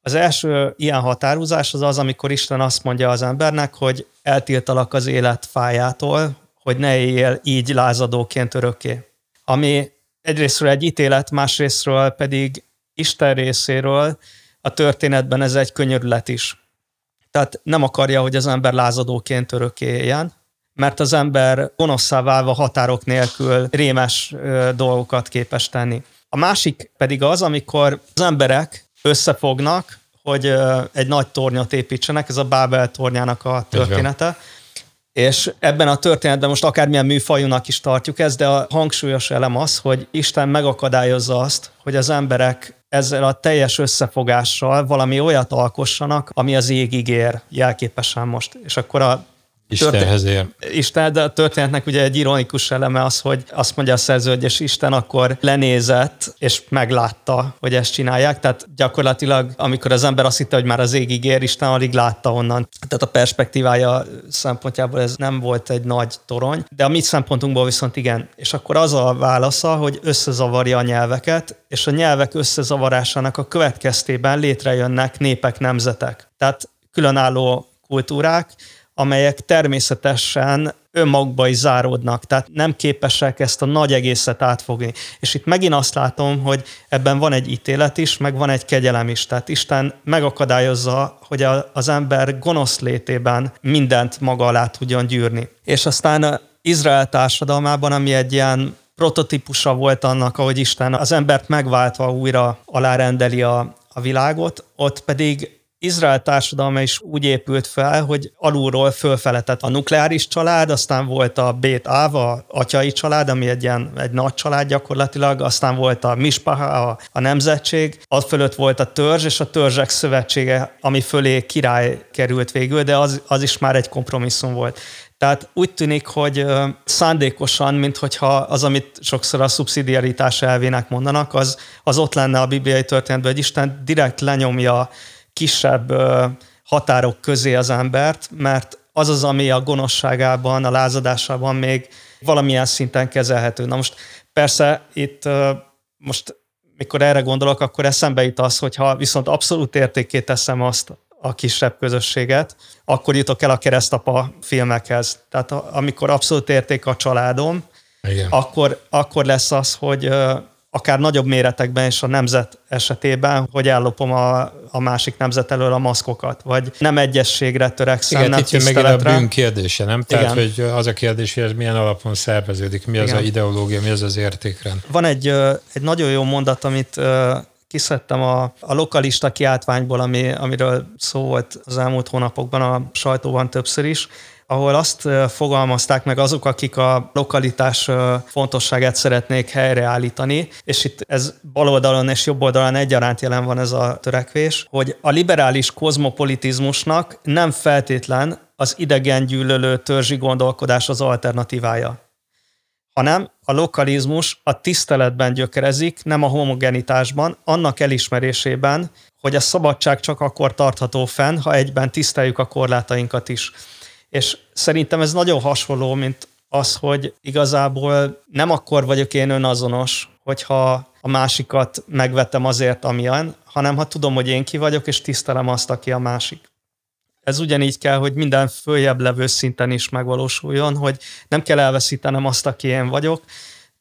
Az első ilyen határhúzás az az, amikor Isten azt mondja az embernek, hogy eltiltalak az élet fájától, hogy ne éljél így lázadóként örökké. Ami egyrésztről egy ítélet, másrésztről pedig Isten részéről a történetben ez egy könyörület is. Tehát nem akarja, hogy az ember lázadóként örökké éljen, mert az ember gonoszszá válva határok nélkül rémes dolgokat képes tenni. A másik pedig az, amikor az emberek összefognak, hogy egy nagy tornyot építsenek, ez a Bábel tornyának a története, és ebben a történetben most akármilyen műfajunak is tartjuk ezt, de a hangsúlyos elem az, hogy Isten megakadályozza azt, hogy az emberek ezzel a teljes összefogással valami olyat alkossanak, ami az égig ér jelképesen most. És akkor a Istenhez ér. Isten, de a történetnek ugye egy ironikus eleme az, hogy azt mondja a szerző, hogy és Isten akkor lenézett, és meglátta, hogy ezt csinálják. Tehát gyakorlatilag, amikor az ember azt hitte, hogy már az égig ér, Isten alig látta onnan. Tehát a perspektívája szempontjából ez nem volt egy nagy torony, de a mi szempontunkból viszont igen. És akkor az a válasza, hogy összezavarja a nyelveket, és a nyelvek összezavarásának a következtében létrejönnek népek, nemzetek. Tehát különálló kultúrák, amelyek természetesen önmagukba is záródnak, tehát nem képesek ezt a nagy egészet átfogni. És itt megint azt látom, hogy ebben van egy ítélet is, meg van egy kegyelem is. Tehát Isten megakadályozza, hogy az ember gonosz létében mindent maga alá tudjon gyűrni. És aztán Izrael társadalmában, ami egy ilyen prototípusa volt annak, ahogy Isten az embert megváltva újra alárendeli a, a világot, ott pedig Izrael társadalma is úgy épült fel, hogy alulról fölfeletett a nukleáris család, aztán volt a Bét Áva, atyai család, ami egy ilyen egy nagy család gyakorlatilag, aztán volt a Mispaha, a, a nemzetség, az fölött volt a törzs, és a törzsek szövetsége, ami fölé király került végül, de az, az is már egy kompromisszum volt. Tehát úgy tűnik, hogy szándékosan, minthogyha az, amit sokszor a szubszidiaritás elvének mondanak, az, az ott lenne a bibliai történetben, hogy Isten direkt lenyomja kisebb határok közé az embert, mert az az, ami a gonoszságában, a lázadásában még valamilyen szinten kezelhető. Na most persze itt most mikor erre gondolok, akkor eszembe jut az, hogyha viszont abszolút értékét teszem azt a kisebb közösséget, akkor jutok el a keresztapa filmekhez. Tehát amikor abszolút érték a családom, Igen. Akkor, akkor lesz az, hogy akár nagyobb méretekben is a nemzet esetében, hogy ellopom a, a másik nemzet elől a maszkokat, vagy nem egyességre törekszem, Igen, nem itt megint a bűn kérdése, nem? Tehát, Igen. hogy az a kérdés, hogy ez milyen alapon szerveződik, mi az Igen. a ideológia, mi az az értékrend. Van egy, egy nagyon jó mondat, amit kiszedtem a, a lokalista kiáltványból, ami, amiről szó volt az elmúlt hónapokban a sajtóban többször is, ahol azt fogalmazták meg azok, akik a lokalitás fontosságát szeretnék helyreállítani, és itt ez bal oldalon és jobb oldalon egyaránt jelen van ez a törekvés, hogy a liberális kozmopolitizmusnak nem feltétlen az idegen gyűlölő törzsi gondolkodás az alternatívája hanem a lokalizmus a tiszteletben gyökerezik, nem a homogenitásban, annak elismerésében, hogy a szabadság csak akkor tartható fenn, ha egyben tiszteljük a korlátainkat is. És szerintem ez nagyon hasonló, mint az, hogy igazából nem akkor vagyok én önazonos, hogyha a másikat megvetem azért, amilyen, hanem ha tudom, hogy én ki vagyok, és tisztelem azt, aki a másik. Ez ugyanígy kell, hogy minden följebb levő szinten is megvalósuljon, hogy nem kell elveszítenem azt, aki én vagyok,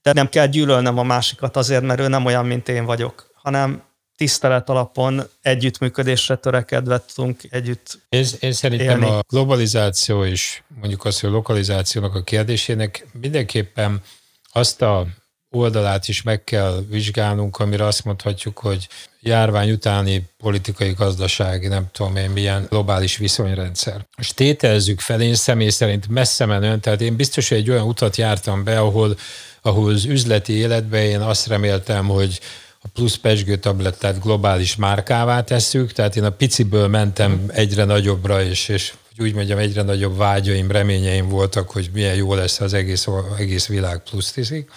de nem kell gyűlölnem a másikat azért, mert ő nem olyan, mint én vagyok, hanem tisztelet alapon együttműködésre törekedve tudunk együtt Én, én szerintem élni. a globalizáció és mondjuk az, hogy a lokalizációnak a kérdésének mindenképpen azt a oldalát is meg kell vizsgálnunk, amire azt mondhatjuk, hogy járvány utáni politikai, gazdasági, nem tudom én milyen globális viszonyrendszer. És tételezzük fel, én személy szerint messze menően, tehát én biztos, hogy egy olyan utat jártam be, ahol, ahol az üzleti életben én azt reméltem, hogy a plusz pesgő tablettát globális márkává tesszük, tehát én a piciből mentem egyre nagyobbra, és, és úgy mondjam, egyre nagyobb vágyaim, reményeim voltak, hogy milyen jó lesz az egész, egész világ plusz tiszik,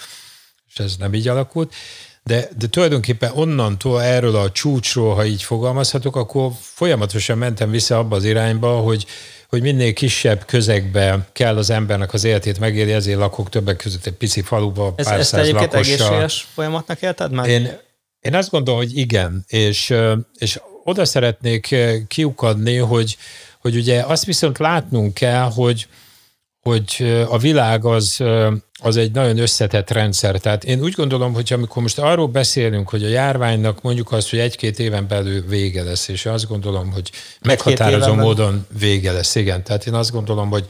és ez nem így alakult. De, de tulajdonképpen onnantól, erről a csúcsról, ha így fogalmazhatok, akkor folyamatosan mentem vissza abba az irányba, hogy, hogy minél kisebb közegbe kell az embernek az életét megélni, ezért lakok többek között egy pici faluba, ez, pár ezt száz lakossal. egészséges folyamatnak élted már? Én, én azt gondolom, hogy igen, és, és oda szeretnék kiukadni, hogy, hogy ugye azt viszont látnunk kell, hogy, hogy a világ az, az egy nagyon összetett rendszer. Tehát én úgy gondolom, hogy amikor most arról beszélünk, hogy a járványnak mondjuk azt, hogy egy-két éven belül vége lesz, és azt gondolom, hogy meghatározó módon vége lesz, igen. Tehát én azt gondolom, hogy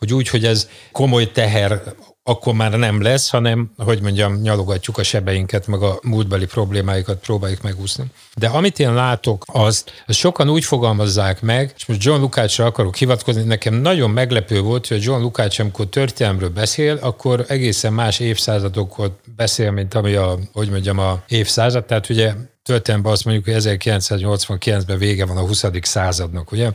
hogy úgy, hogy ez komoly teher akkor már nem lesz, hanem, hogy mondjam, nyalogatjuk a sebeinket, meg a múltbeli problémáikat próbáljuk megúszni. De amit én látok, azt, azt sokan úgy fogalmazzák meg, és most John Lukácsra akarok hivatkozni, nekem nagyon meglepő volt, hogy John Lukács, amikor történelmről beszél, akkor egészen más évszázadokot beszél, mint ami a, hogy mondjam, a évszázad. Tehát ugye történelemben azt mondjuk, hogy 1989-ben vége van a 20. századnak, ugye?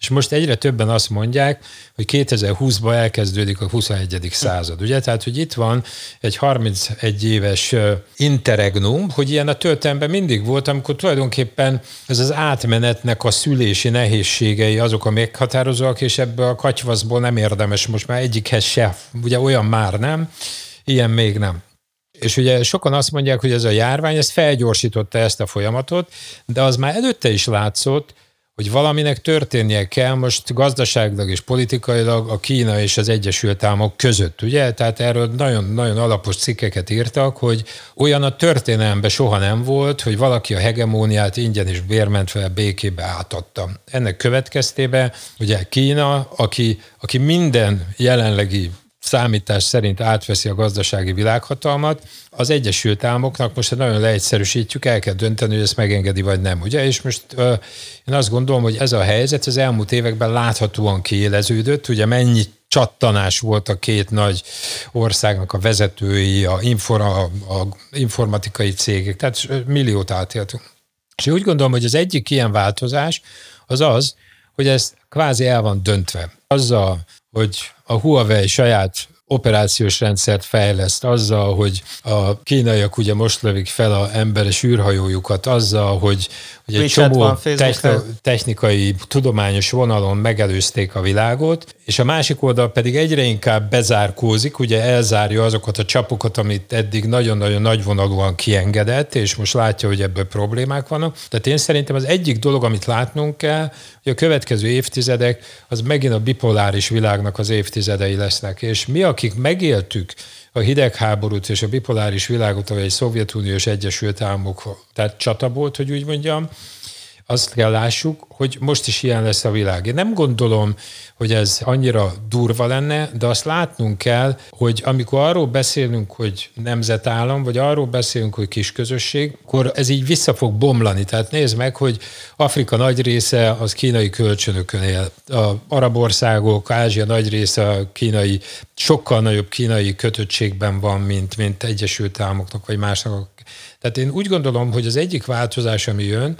És most egyre többen azt mondják, hogy 2020-ban elkezdődik a 21. század. Ugye? Tehát, hogy itt van egy 31 éves interregnum, hogy ilyen a történelemben mindig volt, amikor tulajdonképpen ez az átmenetnek a szülési nehézségei azok a meghatározóak, és ebből a katyvaszból nem érdemes most már egyikhez se, ugye olyan már nem, ilyen még nem. És ugye sokan azt mondják, hogy ez a járvány, ez felgyorsította ezt a folyamatot, de az már előtte is látszott, hogy valaminek történnie kell most gazdaságilag és politikailag a Kína és az Egyesült Államok között, ugye? Tehát erről nagyon-nagyon alapos cikkeket írtak, hogy olyan a történelemben soha nem volt, hogy valaki a hegemóniát ingyen és bérmentve békébe átadta. Ennek következtében ugye Kína, aki, aki minden jelenlegi számítás szerint átveszi a gazdasági világhatalmat, az Egyesült Államoknak most nagyon leegyszerűsítjük, el kell dönteni, hogy ezt megengedi vagy nem, ugye? És most uh, én azt gondolom, hogy ez a helyzet az elmúlt években láthatóan kiéleződött, ugye mennyi csattanás volt a két nagy országnak a vezetői, a, infor, a, informatikai cégek, tehát milliót átéltünk. És úgy gondolom, hogy az egyik ilyen változás az az, hogy ez kvázi el van döntve. Azzal, hogy a Huawei saját operációs rendszert fejleszt azzal, hogy a kínaiak ugye most lövik fel a emberes űrhajójukat, azzal, hogy, hogy egy csomó technikai, tudományos vonalon megelőzték a világot, és a másik oldal pedig egyre inkább bezárkózik, ugye elzárja azokat a csapokat, amit eddig nagyon-nagyon nagyvonalúan kiengedett, és most látja, hogy ebből problémák vannak. Tehát én szerintem az egyik dolog, amit látnunk kell, hogy a következő évtizedek az megint a bipoláris világnak az évtizedei lesznek, és mi, akik megéltük a hidegháborút és a bipoláris világot, ahol egy Szovjetunió és Egyesült Államok, tehát csata volt, hogy úgy mondjam, azt kell lássuk, hogy most is ilyen lesz a világ. Én nem gondolom, hogy ez annyira durva lenne, de azt látnunk kell, hogy amikor arról beszélünk, hogy nemzetállam, vagy arról beszélünk, hogy kisközösség, akkor ez így vissza fog bomlani. Tehát nézd meg, hogy Afrika nagy része az kínai kölcsönökön él. A arab országok, Ázsia nagy része a kínai, sokkal nagyobb kínai kötöttségben van, mint, mint Egyesült Államoknak, vagy másnak. Tehát én úgy gondolom, hogy az egyik változás, ami jön,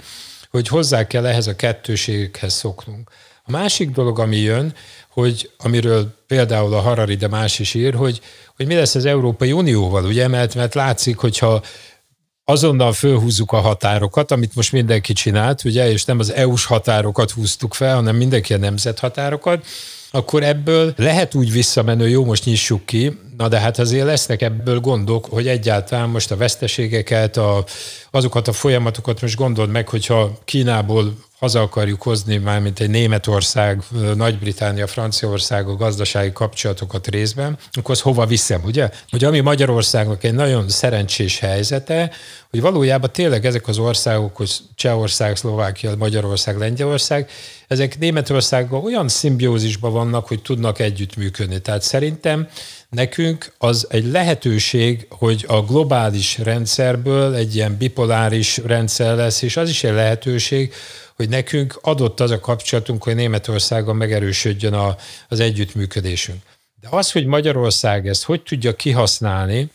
hogy hozzá kell ehhez a kettőséghez szoknunk. A másik dolog, ami jön, hogy amiről például a Harari, de más is ír, hogy, hogy mi lesz az Európai Unióval, ugye, mert, mert látszik, hogyha azonnal fölhúzzuk a határokat, amit most mindenki csinált, ugye, és nem az EU-s határokat húztuk fel, hanem mindenki a nemzethatárokat, akkor ebből lehet úgy visszamenő, jó, most nyissuk ki, na de hát azért lesznek ebből gondok, hogy egyáltalán most a veszteségeket, a, azokat a folyamatokat most gondold meg, hogyha Kínából haza akarjuk hozni már, mint egy Németország, Nagy-Británia, Franciaország a gazdasági kapcsolatokat részben, akkor az hova viszem, ugye? Hogy ami Magyarországnak egy nagyon szerencsés helyzete, hogy valójában tényleg ezek az országok, hogy Csehország, Szlovákia, Magyarország, Lengyelország, ezek Németországgal olyan szimbiózisban vannak, hogy tudnak együttműködni. Tehát szerintem nekünk az egy lehetőség, hogy a globális rendszerből egy ilyen bipoláris rendszer lesz, és az is egy lehetőség, hogy nekünk adott az a kapcsolatunk, hogy Németországon megerősödjön a, az együttműködésünk. De az, hogy Magyarország ezt hogy tudja kihasználni,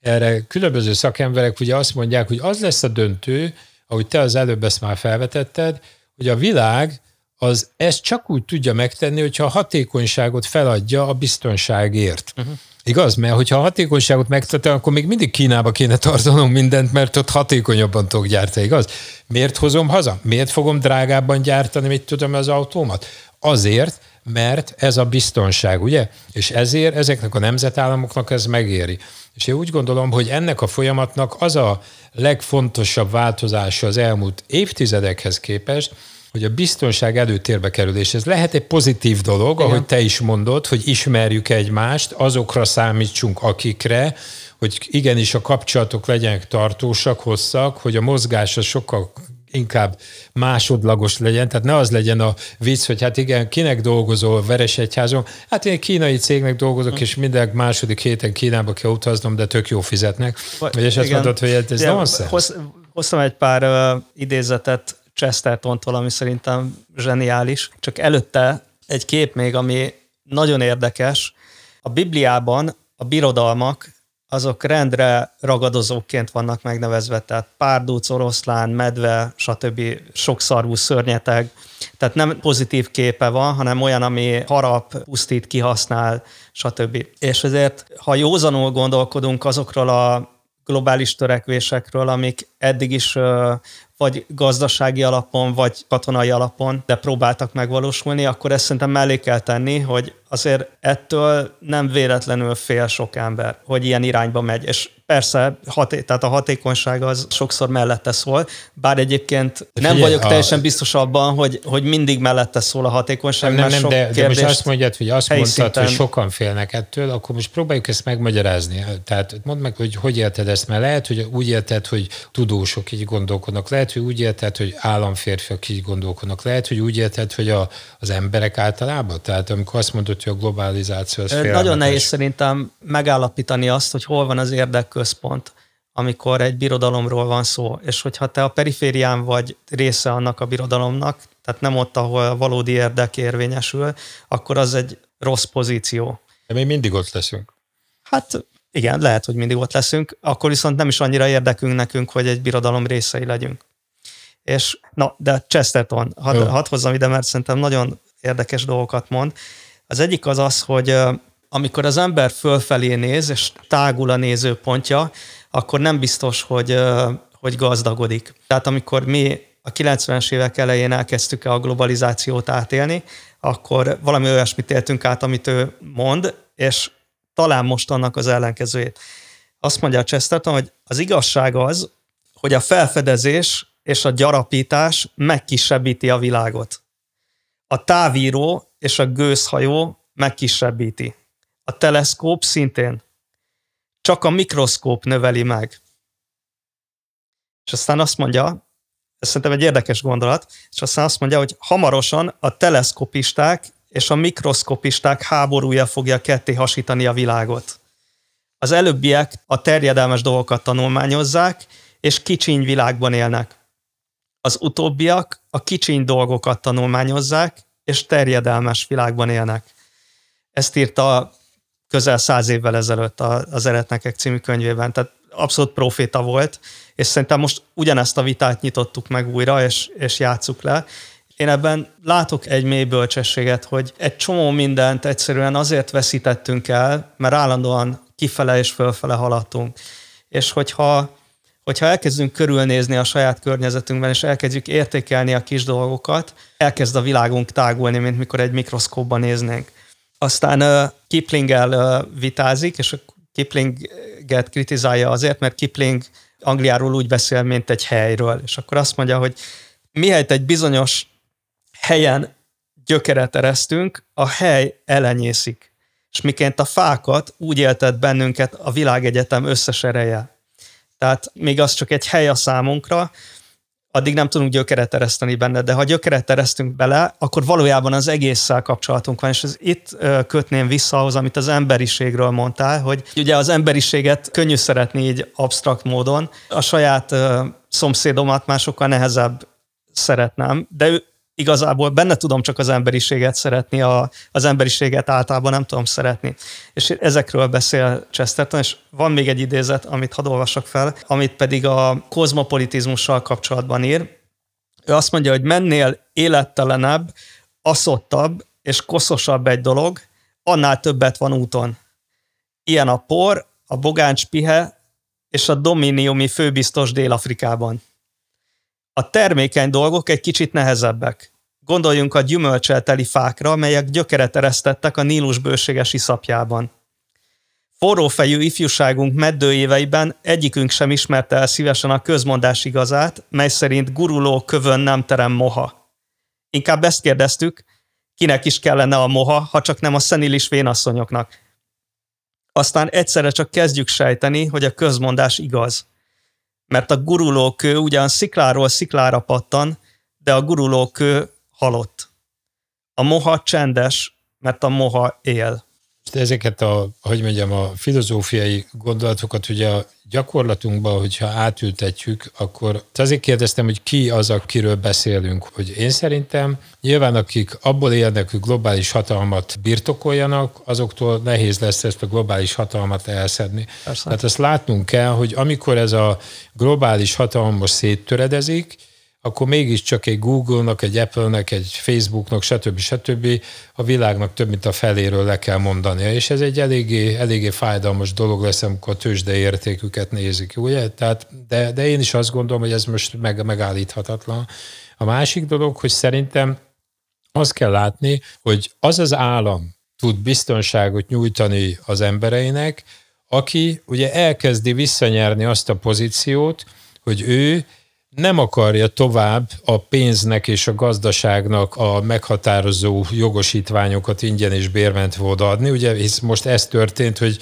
erre különböző szakemberek ugye azt mondják, hogy az lesz a döntő, ahogy te az előbb ezt már felvetetted, hogy a világ az ezt csak úgy tudja megtenni, hogyha a hatékonyságot feladja a biztonságért. Uh-huh. Igaz? Mert hogyha a hatékonyságot megtartom, akkor még mindig Kínába kéne tartanom mindent, mert ott hatékonyabban tudok gyártani, igaz? Miért hozom haza? Miért fogom drágábban gyártani, mit tudom, az autómat? Azért, mert ez a biztonság, ugye? És ezért ezeknek a nemzetállamoknak ez megéri. És én úgy gondolom, hogy ennek a folyamatnak az a legfontosabb változása az elmúlt évtizedekhez képest, hogy a biztonság előtérbe kerülés, ez lehet egy pozitív dolog, Igen. ahogy te is mondod, hogy ismerjük egymást, azokra számítsunk, akikre, hogy igenis a kapcsolatok legyenek tartósak, hosszak, hogy a mozgás az sokkal inkább másodlagos legyen, tehát ne az legyen a vicc, hogy hát igen, kinek dolgozol Veresegyházon? Hát én kínai cégnek dolgozok, és minden második héten Kínába kell utaznom, de tök jó fizetnek. Vagy és azt mondod, hogy ez igen, nonsense. Hoztam egy pár uh, idézetet Chestertontól, szerintem zseniális. Csak előtte egy kép még, ami nagyon érdekes. A Bibliában a birodalmak azok rendre ragadozóként vannak megnevezve, tehát párdúc, oroszlán, medve, stb. sokszarvú szörnyeteg. Tehát nem pozitív képe van, hanem olyan, ami harap, pusztít, kihasznál, stb. És ezért, ha józanul gondolkodunk azokról a globális törekvésekről, amik eddig is vagy gazdasági alapon, vagy katonai alapon, de próbáltak megvalósulni, akkor ezt szerintem mellé kell tenni, hogy azért ettől nem véletlenül fél sok ember, hogy ilyen irányba megy. És persze, haté- tehát a hatékonyság az sokszor mellette szól, bár egyébként nem vagyok a... teljesen biztos abban, hogy, hogy mindig mellette szól a hatékonyság. Nem, nem, nem de, de most azt mondjad, hogy azt mondtad, hogy sokan félnek ettől, akkor most próbáljuk ezt megmagyarázni. Tehát mondd meg, hogy hogy érted ezt, mert lehet, hogy úgy érted, hogy tudósok így gondolkodnak, lehet, lehet, hogy úgy érted, hogy államférfiak így gondolkodnak. Lehet, hogy úgy érted, hogy a, az emberek általában? Tehát amikor azt mondod, hogy a globalizáció az félelmetes. Nagyon nehéz szerintem megállapítani azt, hogy hol van az érdekközpont amikor egy birodalomról van szó, és hogyha te a periférián vagy része annak a birodalomnak, tehát nem ott, ahol a valódi érdek érvényesül, akkor az egy rossz pozíció. De mi mindig ott leszünk. Hát igen, lehet, hogy mindig ott leszünk, akkor viszont nem is annyira érdekünk nekünk, hogy egy birodalom részei legyünk. És na, de Chesterton, hadd had hozzam ide, mert szerintem nagyon érdekes dolgokat mond. Az egyik az az, hogy amikor az ember fölfelé néz, és tágul a nézőpontja, akkor nem biztos, hogy, hogy gazdagodik. Tehát amikor mi a 90-es évek elején elkezdtük a globalizációt átélni, akkor valami olyasmit éltünk át, amit ő mond, és talán most annak az ellenkezőjét. Azt mondja a Chesterton, hogy az igazság az, hogy a felfedezés és a gyarapítás megkisebbíti a világot. A távíró és a gőzhajó megkisebbíti. A teleszkóp szintén. Csak a mikroszkóp növeli meg. És aztán azt mondja, ez szerintem egy érdekes gondolat, és aztán azt mondja, hogy hamarosan a teleszkopisták és a mikroszkopisták háborúja fogja ketté hasítani a világot. Az előbbiek a terjedelmes dolgokat tanulmányozzák, és kicsiny világban élnek. Az utóbbiak a kicsiny dolgokat tanulmányozzák, és terjedelmes világban élnek. Ezt írta közel száz évvel ezelőtt az Eretnekek című könyvében, tehát abszolút proféta volt, és szerintem most ugyanezt a vitát nyitottuk meg újra, és, és játsszuk le. Én ebben látok egy mély bölcsességet, hogy egy csomó mindent egyszerűen azért veszítettünk el, mert állandóan kifele és fölfele haladtunk. És hogyha, hogyha elkezdünk körülnézni a saját környezetünkben, és elkezdjük értékelni a kis dolgokat, elkezd a világunk tágulni, mint mikor egy mikroszkópban néznénk. Aztán uh, Kiplinggel uh, vitázik, és Kiplinget kritizálja azért, mert Kipling Angliáról úgy beszél, mint egy helyről. És akkor azt mondja, hogy mihelyt egy bizonyos helyen gyökeret eresztünk, a hely elenyészik. És miként a fákat úgy éltet bennünket a világegyetem összes ereje. Tehát még az csak egy hely a számunkra, addig nem tudunk gyökeret ereszteni benne, de ha gyökeret eresztünk bele, akkor valójában az egésszel kapcsolatunk van, és ez itt kötném vissza ahhoz, amit az emberiségről mondtál, hogy ugye az emberiséget könnyű szeretni így absztrakt módon, a saját szomszédomat már sokkal nehezebb szeretnem, de igazából benne tudom csak az emberiséget szeretni, a, az emberiséget általában nem tudom szeretni. És ezekről beszél Chesterton, és van még egy idézet, amit hadd olvasok fel, amit pedig a kozmopolitizmussal kapcsolatban ír. Ő azt mondja, hogy mennél élettelenebb, aszottabb és koszosabb egy dolog, annál többet van úton. Ilyen a por, a bogáncs pihe és a dominiumi főbiztos Dél-Afrikában. A termékeny dolgok egy kicsit nehezebbek. Gondoljunk a gyümölcselteli fákra, melyek gyökeret eresztettek a Nílus bőséges iszapjában. Forrófejű ifjúságunk meddőéveiben egyikünk sem ismerte el szívesen a közmondás igazát, mely szerint guruló kövön nem terem moha. Inkább ezt kérdeztük, kinek is kellene a moha, ha csak nem a szenilis vénasszonyoknak. Aztán egyszerre csak kezdjük sejteni, hogy a közmondás igaz mert a gurulókő ugyan szikláról sziklára pattan, de a gurulókő halott. A moha csendes, mert a moha él. Ezeket a, hogy mondjam, a filozófiai gondolatokat ugye a gyakorlatunkban, hogyha átültetjük, akkor azért kérdeztem, hogy ki az, akiről beszélünk. Hogy én szerintem nyilván akik abból élnek, hogy globális hatalmat birtokoljanak, azoktól nehéz lesz ezt a globális hatalmat elszedni. Persze. Tehát azt látnunk kell, hogy amikor ez a globális hatalom most széttöredezik, akkor mégiscsak egy Google-nak, egy Apple-nek, egy Facebook-nak, stb. stb. a világnak több mint a feléről le kell mondania, és ez egy eléggé, eléggé fájdalmas dolog lesz, amikor a tőzsde értéküket nézik, ugye? Tehát, de, de én is azt gondolom, hogy ez most meg, megállíthatatlan. A másik dolog, hogy szerintem azt kell látni, hogy az az állam tud biztonságot nyújtani az embereinek, aki ugye elkezdi visszanyerni azt a pozíciót, hogy ő nem akarja tovább a pénznek és a gazdaságnak a meghatározó jogosítványokat ingyen és bérmentve odaadni. Ugye hisz most ez történt, hogy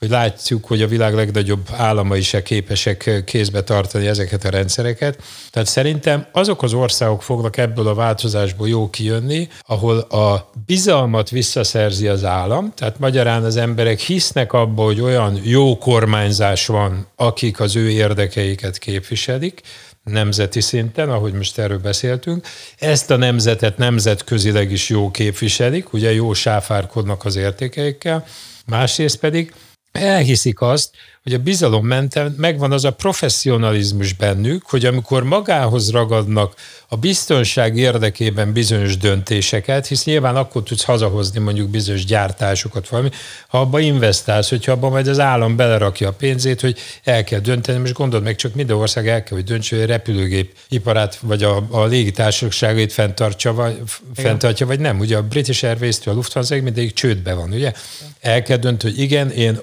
hogy látjuk, hogy a világ legnagyobb államai se képesek kézbe tartani ezeket a rendszereket. Tehát szerintem azok az országok fognak ebből a változásból jó kijönni, ahol a bizalmat visszaszerzi az állam, tehát magyarán az emberek hisznek abba, hogy olyan jó kormányzás van, akik az ő érdekeiket képviselik, nemzeti szinten, ahogy most erről beszéltünk. Ezt a nemzetet nemzetközileg is jó képviselik, ugye jó sáfárkodnak az értékeikkel, másrészt pedig elhiszik azt, hogy a bizalom menten megvan az a professzionalizmus bennük, hogy amikor magához ragadnak a biztonság érdekében bizonyos döntéseket, hisz nyilván akkor tudsz hazahozni mondjuk bizonyos gyártásokat valami, ha abba investálsz, hogyha abban majd az állam belerakja a pénzét, hogy el kell dönteni, most gondold meg, csak minden ország el kell, hogy döntsön, hogy a repülőgép iparát, vagy a, a légitársaságait fenntartja, vagy, fenntartja, vagy nem. Ugye a British Airways-től a Lufthansa mindig csődbe van, ugye? El kell dönteni, hogy igen, én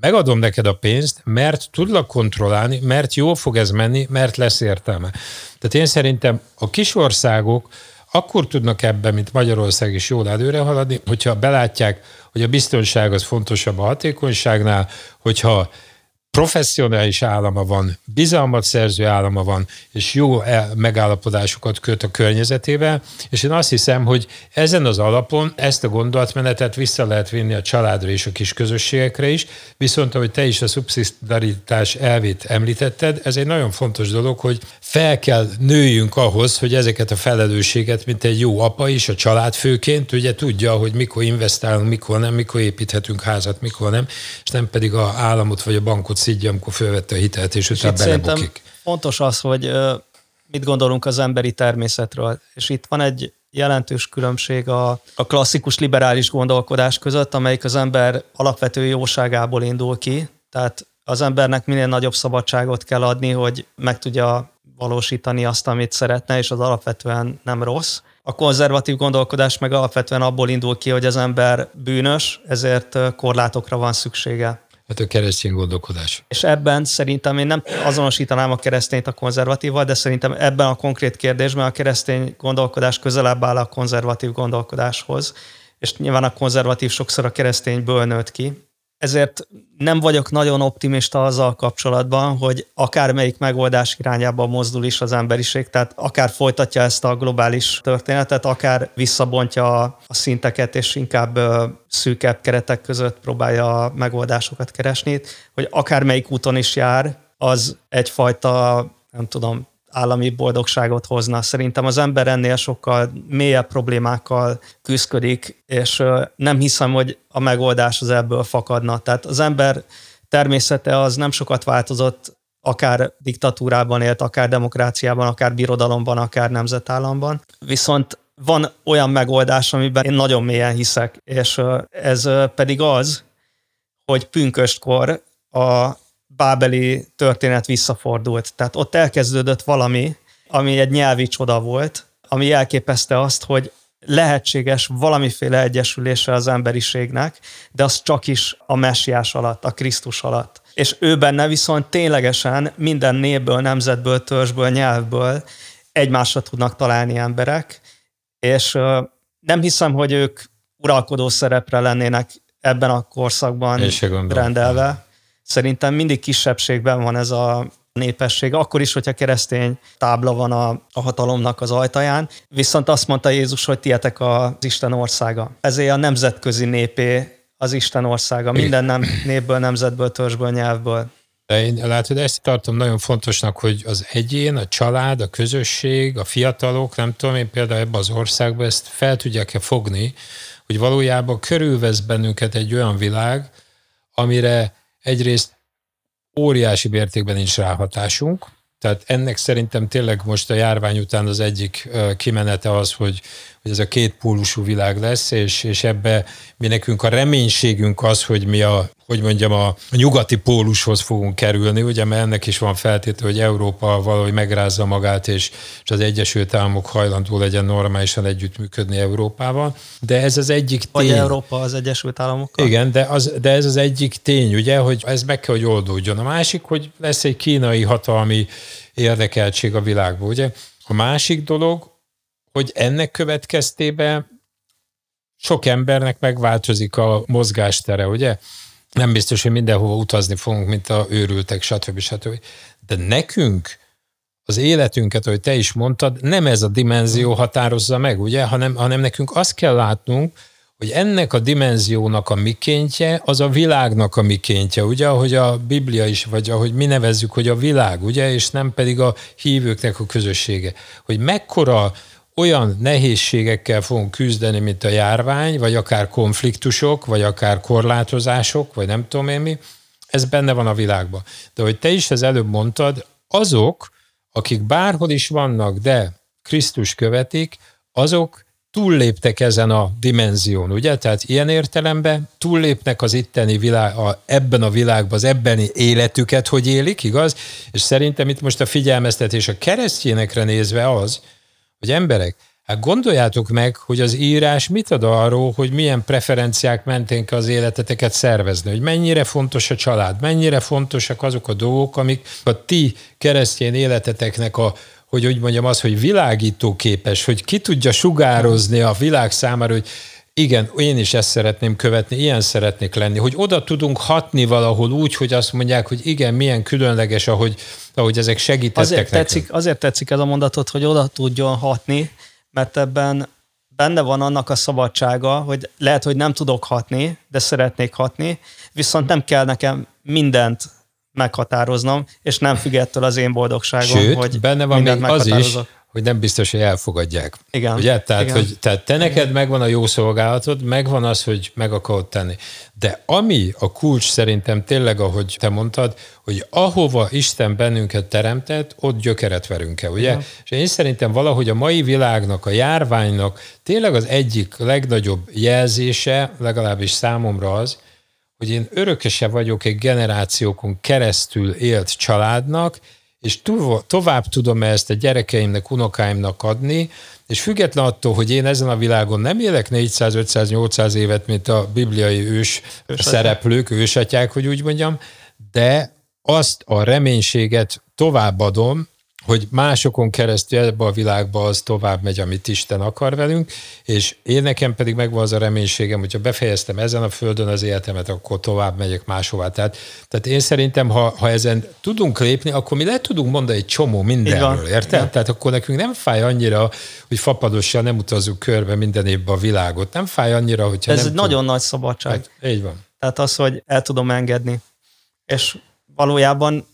megadom neked a pénzt, mert tudlak kontrollálni, mert jól fog ez menni, mert lesz értelme. Tehát én szerintem a kis országok akkor tudnak ebben, mint Magyarország is jól előre haladni, hogyha belátják, hogy a biztonság az fontosabb a hatékonyságnál, hogyha professzionális állama van, bizalmat szerző állama van, és jó megállapodásokat köt a környezetével, és én azt hiszem, hogy ezen az alapon ezt a gondolatmenetet vissza lehet vinni a családra és a kis közösségekre is, viszont ahogy te is a szubszidaritás elvét említetted, ez egy nagyon fontos dolog, hogy fel kell nőjünk ahhoz, hogy ezeket a felelősséget, mint egy jó apa is, a családfőként, ugye tudja, hogy mikor investálunk, mikor nem, mikor építhetünk házat, mikor nem, és nem pedig a államot vagy a bankot szidja, amikor fölvette a hitelt, és, utána belebukik. Fontos az, hogy mit gondolunk az emberi természetről. És itt van egy jelentős különbség a, a klasszikus liberális gondolkodás között, amelyik az ember alapvető jóságából indul ki. Tehát az embernek minél nagyobb szabadságot kell adni, hogy meg tudja valósítani azt, amit szeretne, és az alapvetően nem rossz. A konzervatív gondolkodás meg alapvetően abból indul ki, hogy az ember bűnös, ezért korlátokra van szüksége. Hát a keresztény gondolkodás. És ebben szerintem én nem azonosítanám a keresztényt a konzervatívval, de szerintem ebben a konkrét kérdésben a keresztény gondolkodás közelebb áll a konzervatív gondolkodáshoz, és nyilván a konzervatív sokszor a keresztényből nőtt ki, ezért nem vagyok nagyon optimista azzal kapcsolatban, hogy akármelyik megoldás irányába mozdul is az emberiség, tehát akár folytatja ezt a globális történetet, akár visszabontja a szinteket, és inkább szűkebb keretek között próbálja a megoldásokat keresni, hogy akármelyik úton is jár, az egyfajta, nem tudom, állami boldogságot hozna. Szerintem az ember ennél sokkal mélyebb problémákkal küzdik, és nem hiszem, hogy a megoldás az ebből fakadna. Tehát az ember természete az nem sokat változott, akár diktatúrában élt, akár demokráciában, akár birodalomban, akár nemzetállamban. Viszont van olyan megoldás, amiben én nagyon mélyen hiszek, és ez pedig az, hogy pünköstkor a bábeli történet visszafordult. Tehát ott elkezdődött valami, ami egy nyelvi csoda volt, ami elképeszte azt, hogy lehetséges valamiféle egyesülése az emberiségnek, de az csak is a messiás alatt, a Krisztus alatt. És ő benne viszont ténylegesen minden népből, nemzetből, törzsből, nyelvből egymásra tudnak találni emberek, és nem hiszem, hogy ők uralkodó szerepre lennének ebben a korszakban rendelve szerintem mindig kisebbségben van ez a népesség, akkor is, hogyha keresztény tábla van a, a hatalomnak az ajtaján. Viszont azt mondta Jézus, hogy tietek az Isten országa. Ezért a nemzetközi népé az Isten országa. Minden nem, népből, nemzetből, törzsből, nyelvből. De én látod, ezt tartom nagyon fontosnak, hogy az egyén, a család, a közösség, a fiatalok, nem tudom, én például ebben az országban ezt fel tudják-e fogni, hogy valójában körülvesz bennünket egy olyan világ, amire egyrészt óriási mértékben nincs ráhatásunk, tehát ennek szerintem tényleg most a járvány után az egyik kimenete az, hogy, hogy ez a két pólusú világ lesz, és, és ebbe mi nekünk a reménységünk az, hogy mi a, hogy mondjam, a nyugati pólushoz fogunk kerülni, ugye, mert ennek is van feltétel, hogy Európa valahogy megrázza magát, és, és az Egyesült Államok hajlandó legyen normálisan együttműködni Európával. De ez az egyik tény. Vagy Európa az Egyesült Államokkal? Igen, de, az, de ez az egyik tény, ugye, hogy ez meg kell, hogy oldódjon. A másik, hogy lesz egy kínai hatalmi érdekeltség a világban, ugye. A másik dolog, hogy ennek következtében sok embernek megváltozik a mozgástere, ugye? nem biztos, hogy mindenhova utazni fogunk, mint a őrültek, stb. stb. De nekünk az életünket, ahogy te is mondtad, nem ez a dimenzió határozza meg, ugye, hanem, hanem nekünk azt kell látnunk, hogy ennek a dimenziónak a mikéntje, az a világnak a mikéntje, ugye, ahogy a Biblia is, vagy ahogy mi nevezzük, hogy a világ, ugye, és nem pedig a hívőknek a közössége. Hogy mekkora olyan nehézségekkel fogunk küzdeni, mint a járvány, vagy akár konfliktusok, vagy akár korlátozások, vagy nem tudom én mi, ez benne van a világban. De hogy te is az előbb mondtad, azok, akik bárhol is vannak, de Krisztus követik, azok túlléptek ezen a dimenzión, ugye? Tehát ilyen értelemben túllépnek az itteni világ, a, ebben a világban, az ebbeni életüket, hogy élik, igaz? És szerintem itt most a figyelmeztetés a keresztjénekre nézve az, hogy emberek, hát gondoljátok meg, hogy az írás mit ad arról, hogy milyen preferenciák mentén kell az életeteket szervezni, hogy mennyire fontos a család, mennyire fontosak azok a dolgok, amik a ti keresztény életeteknek a hogy úgy mondjam az, hogy világító képes, hogy ki tudja sugározni a világ számára, hogy igen, én is ezt szeretném követni, ilyen szeretnék lenni, hogy oda tudunk hatni valahol úgy, hogy azt mondják, hogy igen, milyen különleges, ahogy, ahogy ezek segítettek azért tetszik, azért tetszik ez a mondatot, hogy oda tudjon hatni, mert ebben benne van annak a szabadsága, hogy lehet, hogy nem tudok hatni, de szeretnék hatni, viszont nem kell nekem mindent meghatároznom, és nem függ ettől az én boldogságom, Sőt, hogy benne van még az is, hogy nem biztos, hogy elfogadják. Igen. Ugye? Tehát, Igen. Hogy, tehát te neked Igen. megvan a jó szolgálatod, megvan az, hogy meg akarod tenni. De ami a kulcs szerintem tényleg, ahogy te mondtad, hogy ahova Isten bennünket teremtett, ott gyökeret verünk el, ugye? Igen. És én szerintem valahogy a mai világnak, a járványnak tényleg az egyik legnagyobb jelzése, legalábbis számomra az, hogy én örökese vagyok egy generációkon keresztül élt családnak, és tovább tudom ezt a gyerekeimnek, unokáimnak adni, és független attól, hogy én ezen a világon nem élek 400, 500, 800 évet, mint a bibliai ős Ősatyák. szereplők, ősatyák, hogy úgy mondjam, de azt a reménységet továbbadom, hogy másokon keresztül ebbe a világba az tovább megy, amit Isten akar velünk, és én nekem pedig megvan az a reménységem, hogyha befejeztem ezen a földön az életemet, akkor tovább megyek máshová. Tehát, tehát én szerintem, ha, ha ezen tudunk lépni, akkor mi le tudunk mondani egy csomó mindenről, érted? Ja. Tehát akkor nekünk nem fáj annyira, hogy fapadossal nem utazzuk körbe minden évben a világot. Nem fáj annyira, hogyha Ez nem egy tud... nagyon nagy szabadság. Hát, így van. Tehát az, hogy el tudom engedni. És valójában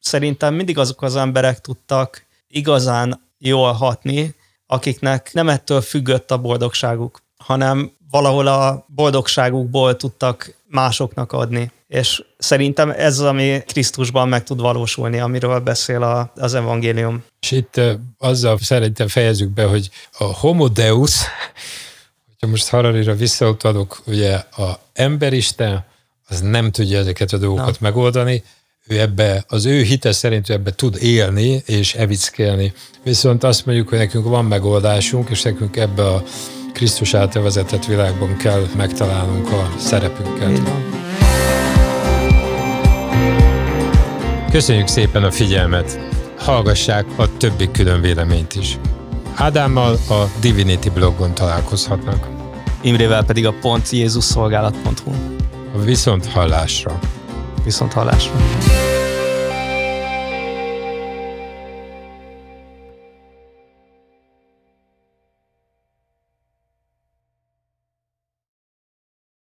szerintem mindig azok az emberek tudtak igazán jól hatni, akiknek nem ettől függött a boldogságuk, hanem valahol a boldogságukból tudtak másoknak adni. És szerintem ez az, ami Krisztusban meg tud valósulni, amiről beszél a, az evangélium. És itt azzal szerintem fejezzük be, hogy a homo deus, hogyha most Hararira visszautalok, ugye a emberisten, az nem tudja ezeket a dolgokat Na. megoldani, ő ebbe, az ő hite szerint ő ebbe tud élni és evickélni. Viszont azt mondjuk, hogy nekünk van megoldásunk, és nekünk ebbe a Krisztus által vezetett világban kell megtalálnunk a szerepünket. Köszönjük szépen a figyelmet! Hallgassák a többi külön véleményt is. Ádámmal a Divinity blogon találkozhatnak. Imrével pedig a pontjézusszolgálat.hu. A viszont hallásra! Viszont hallásra.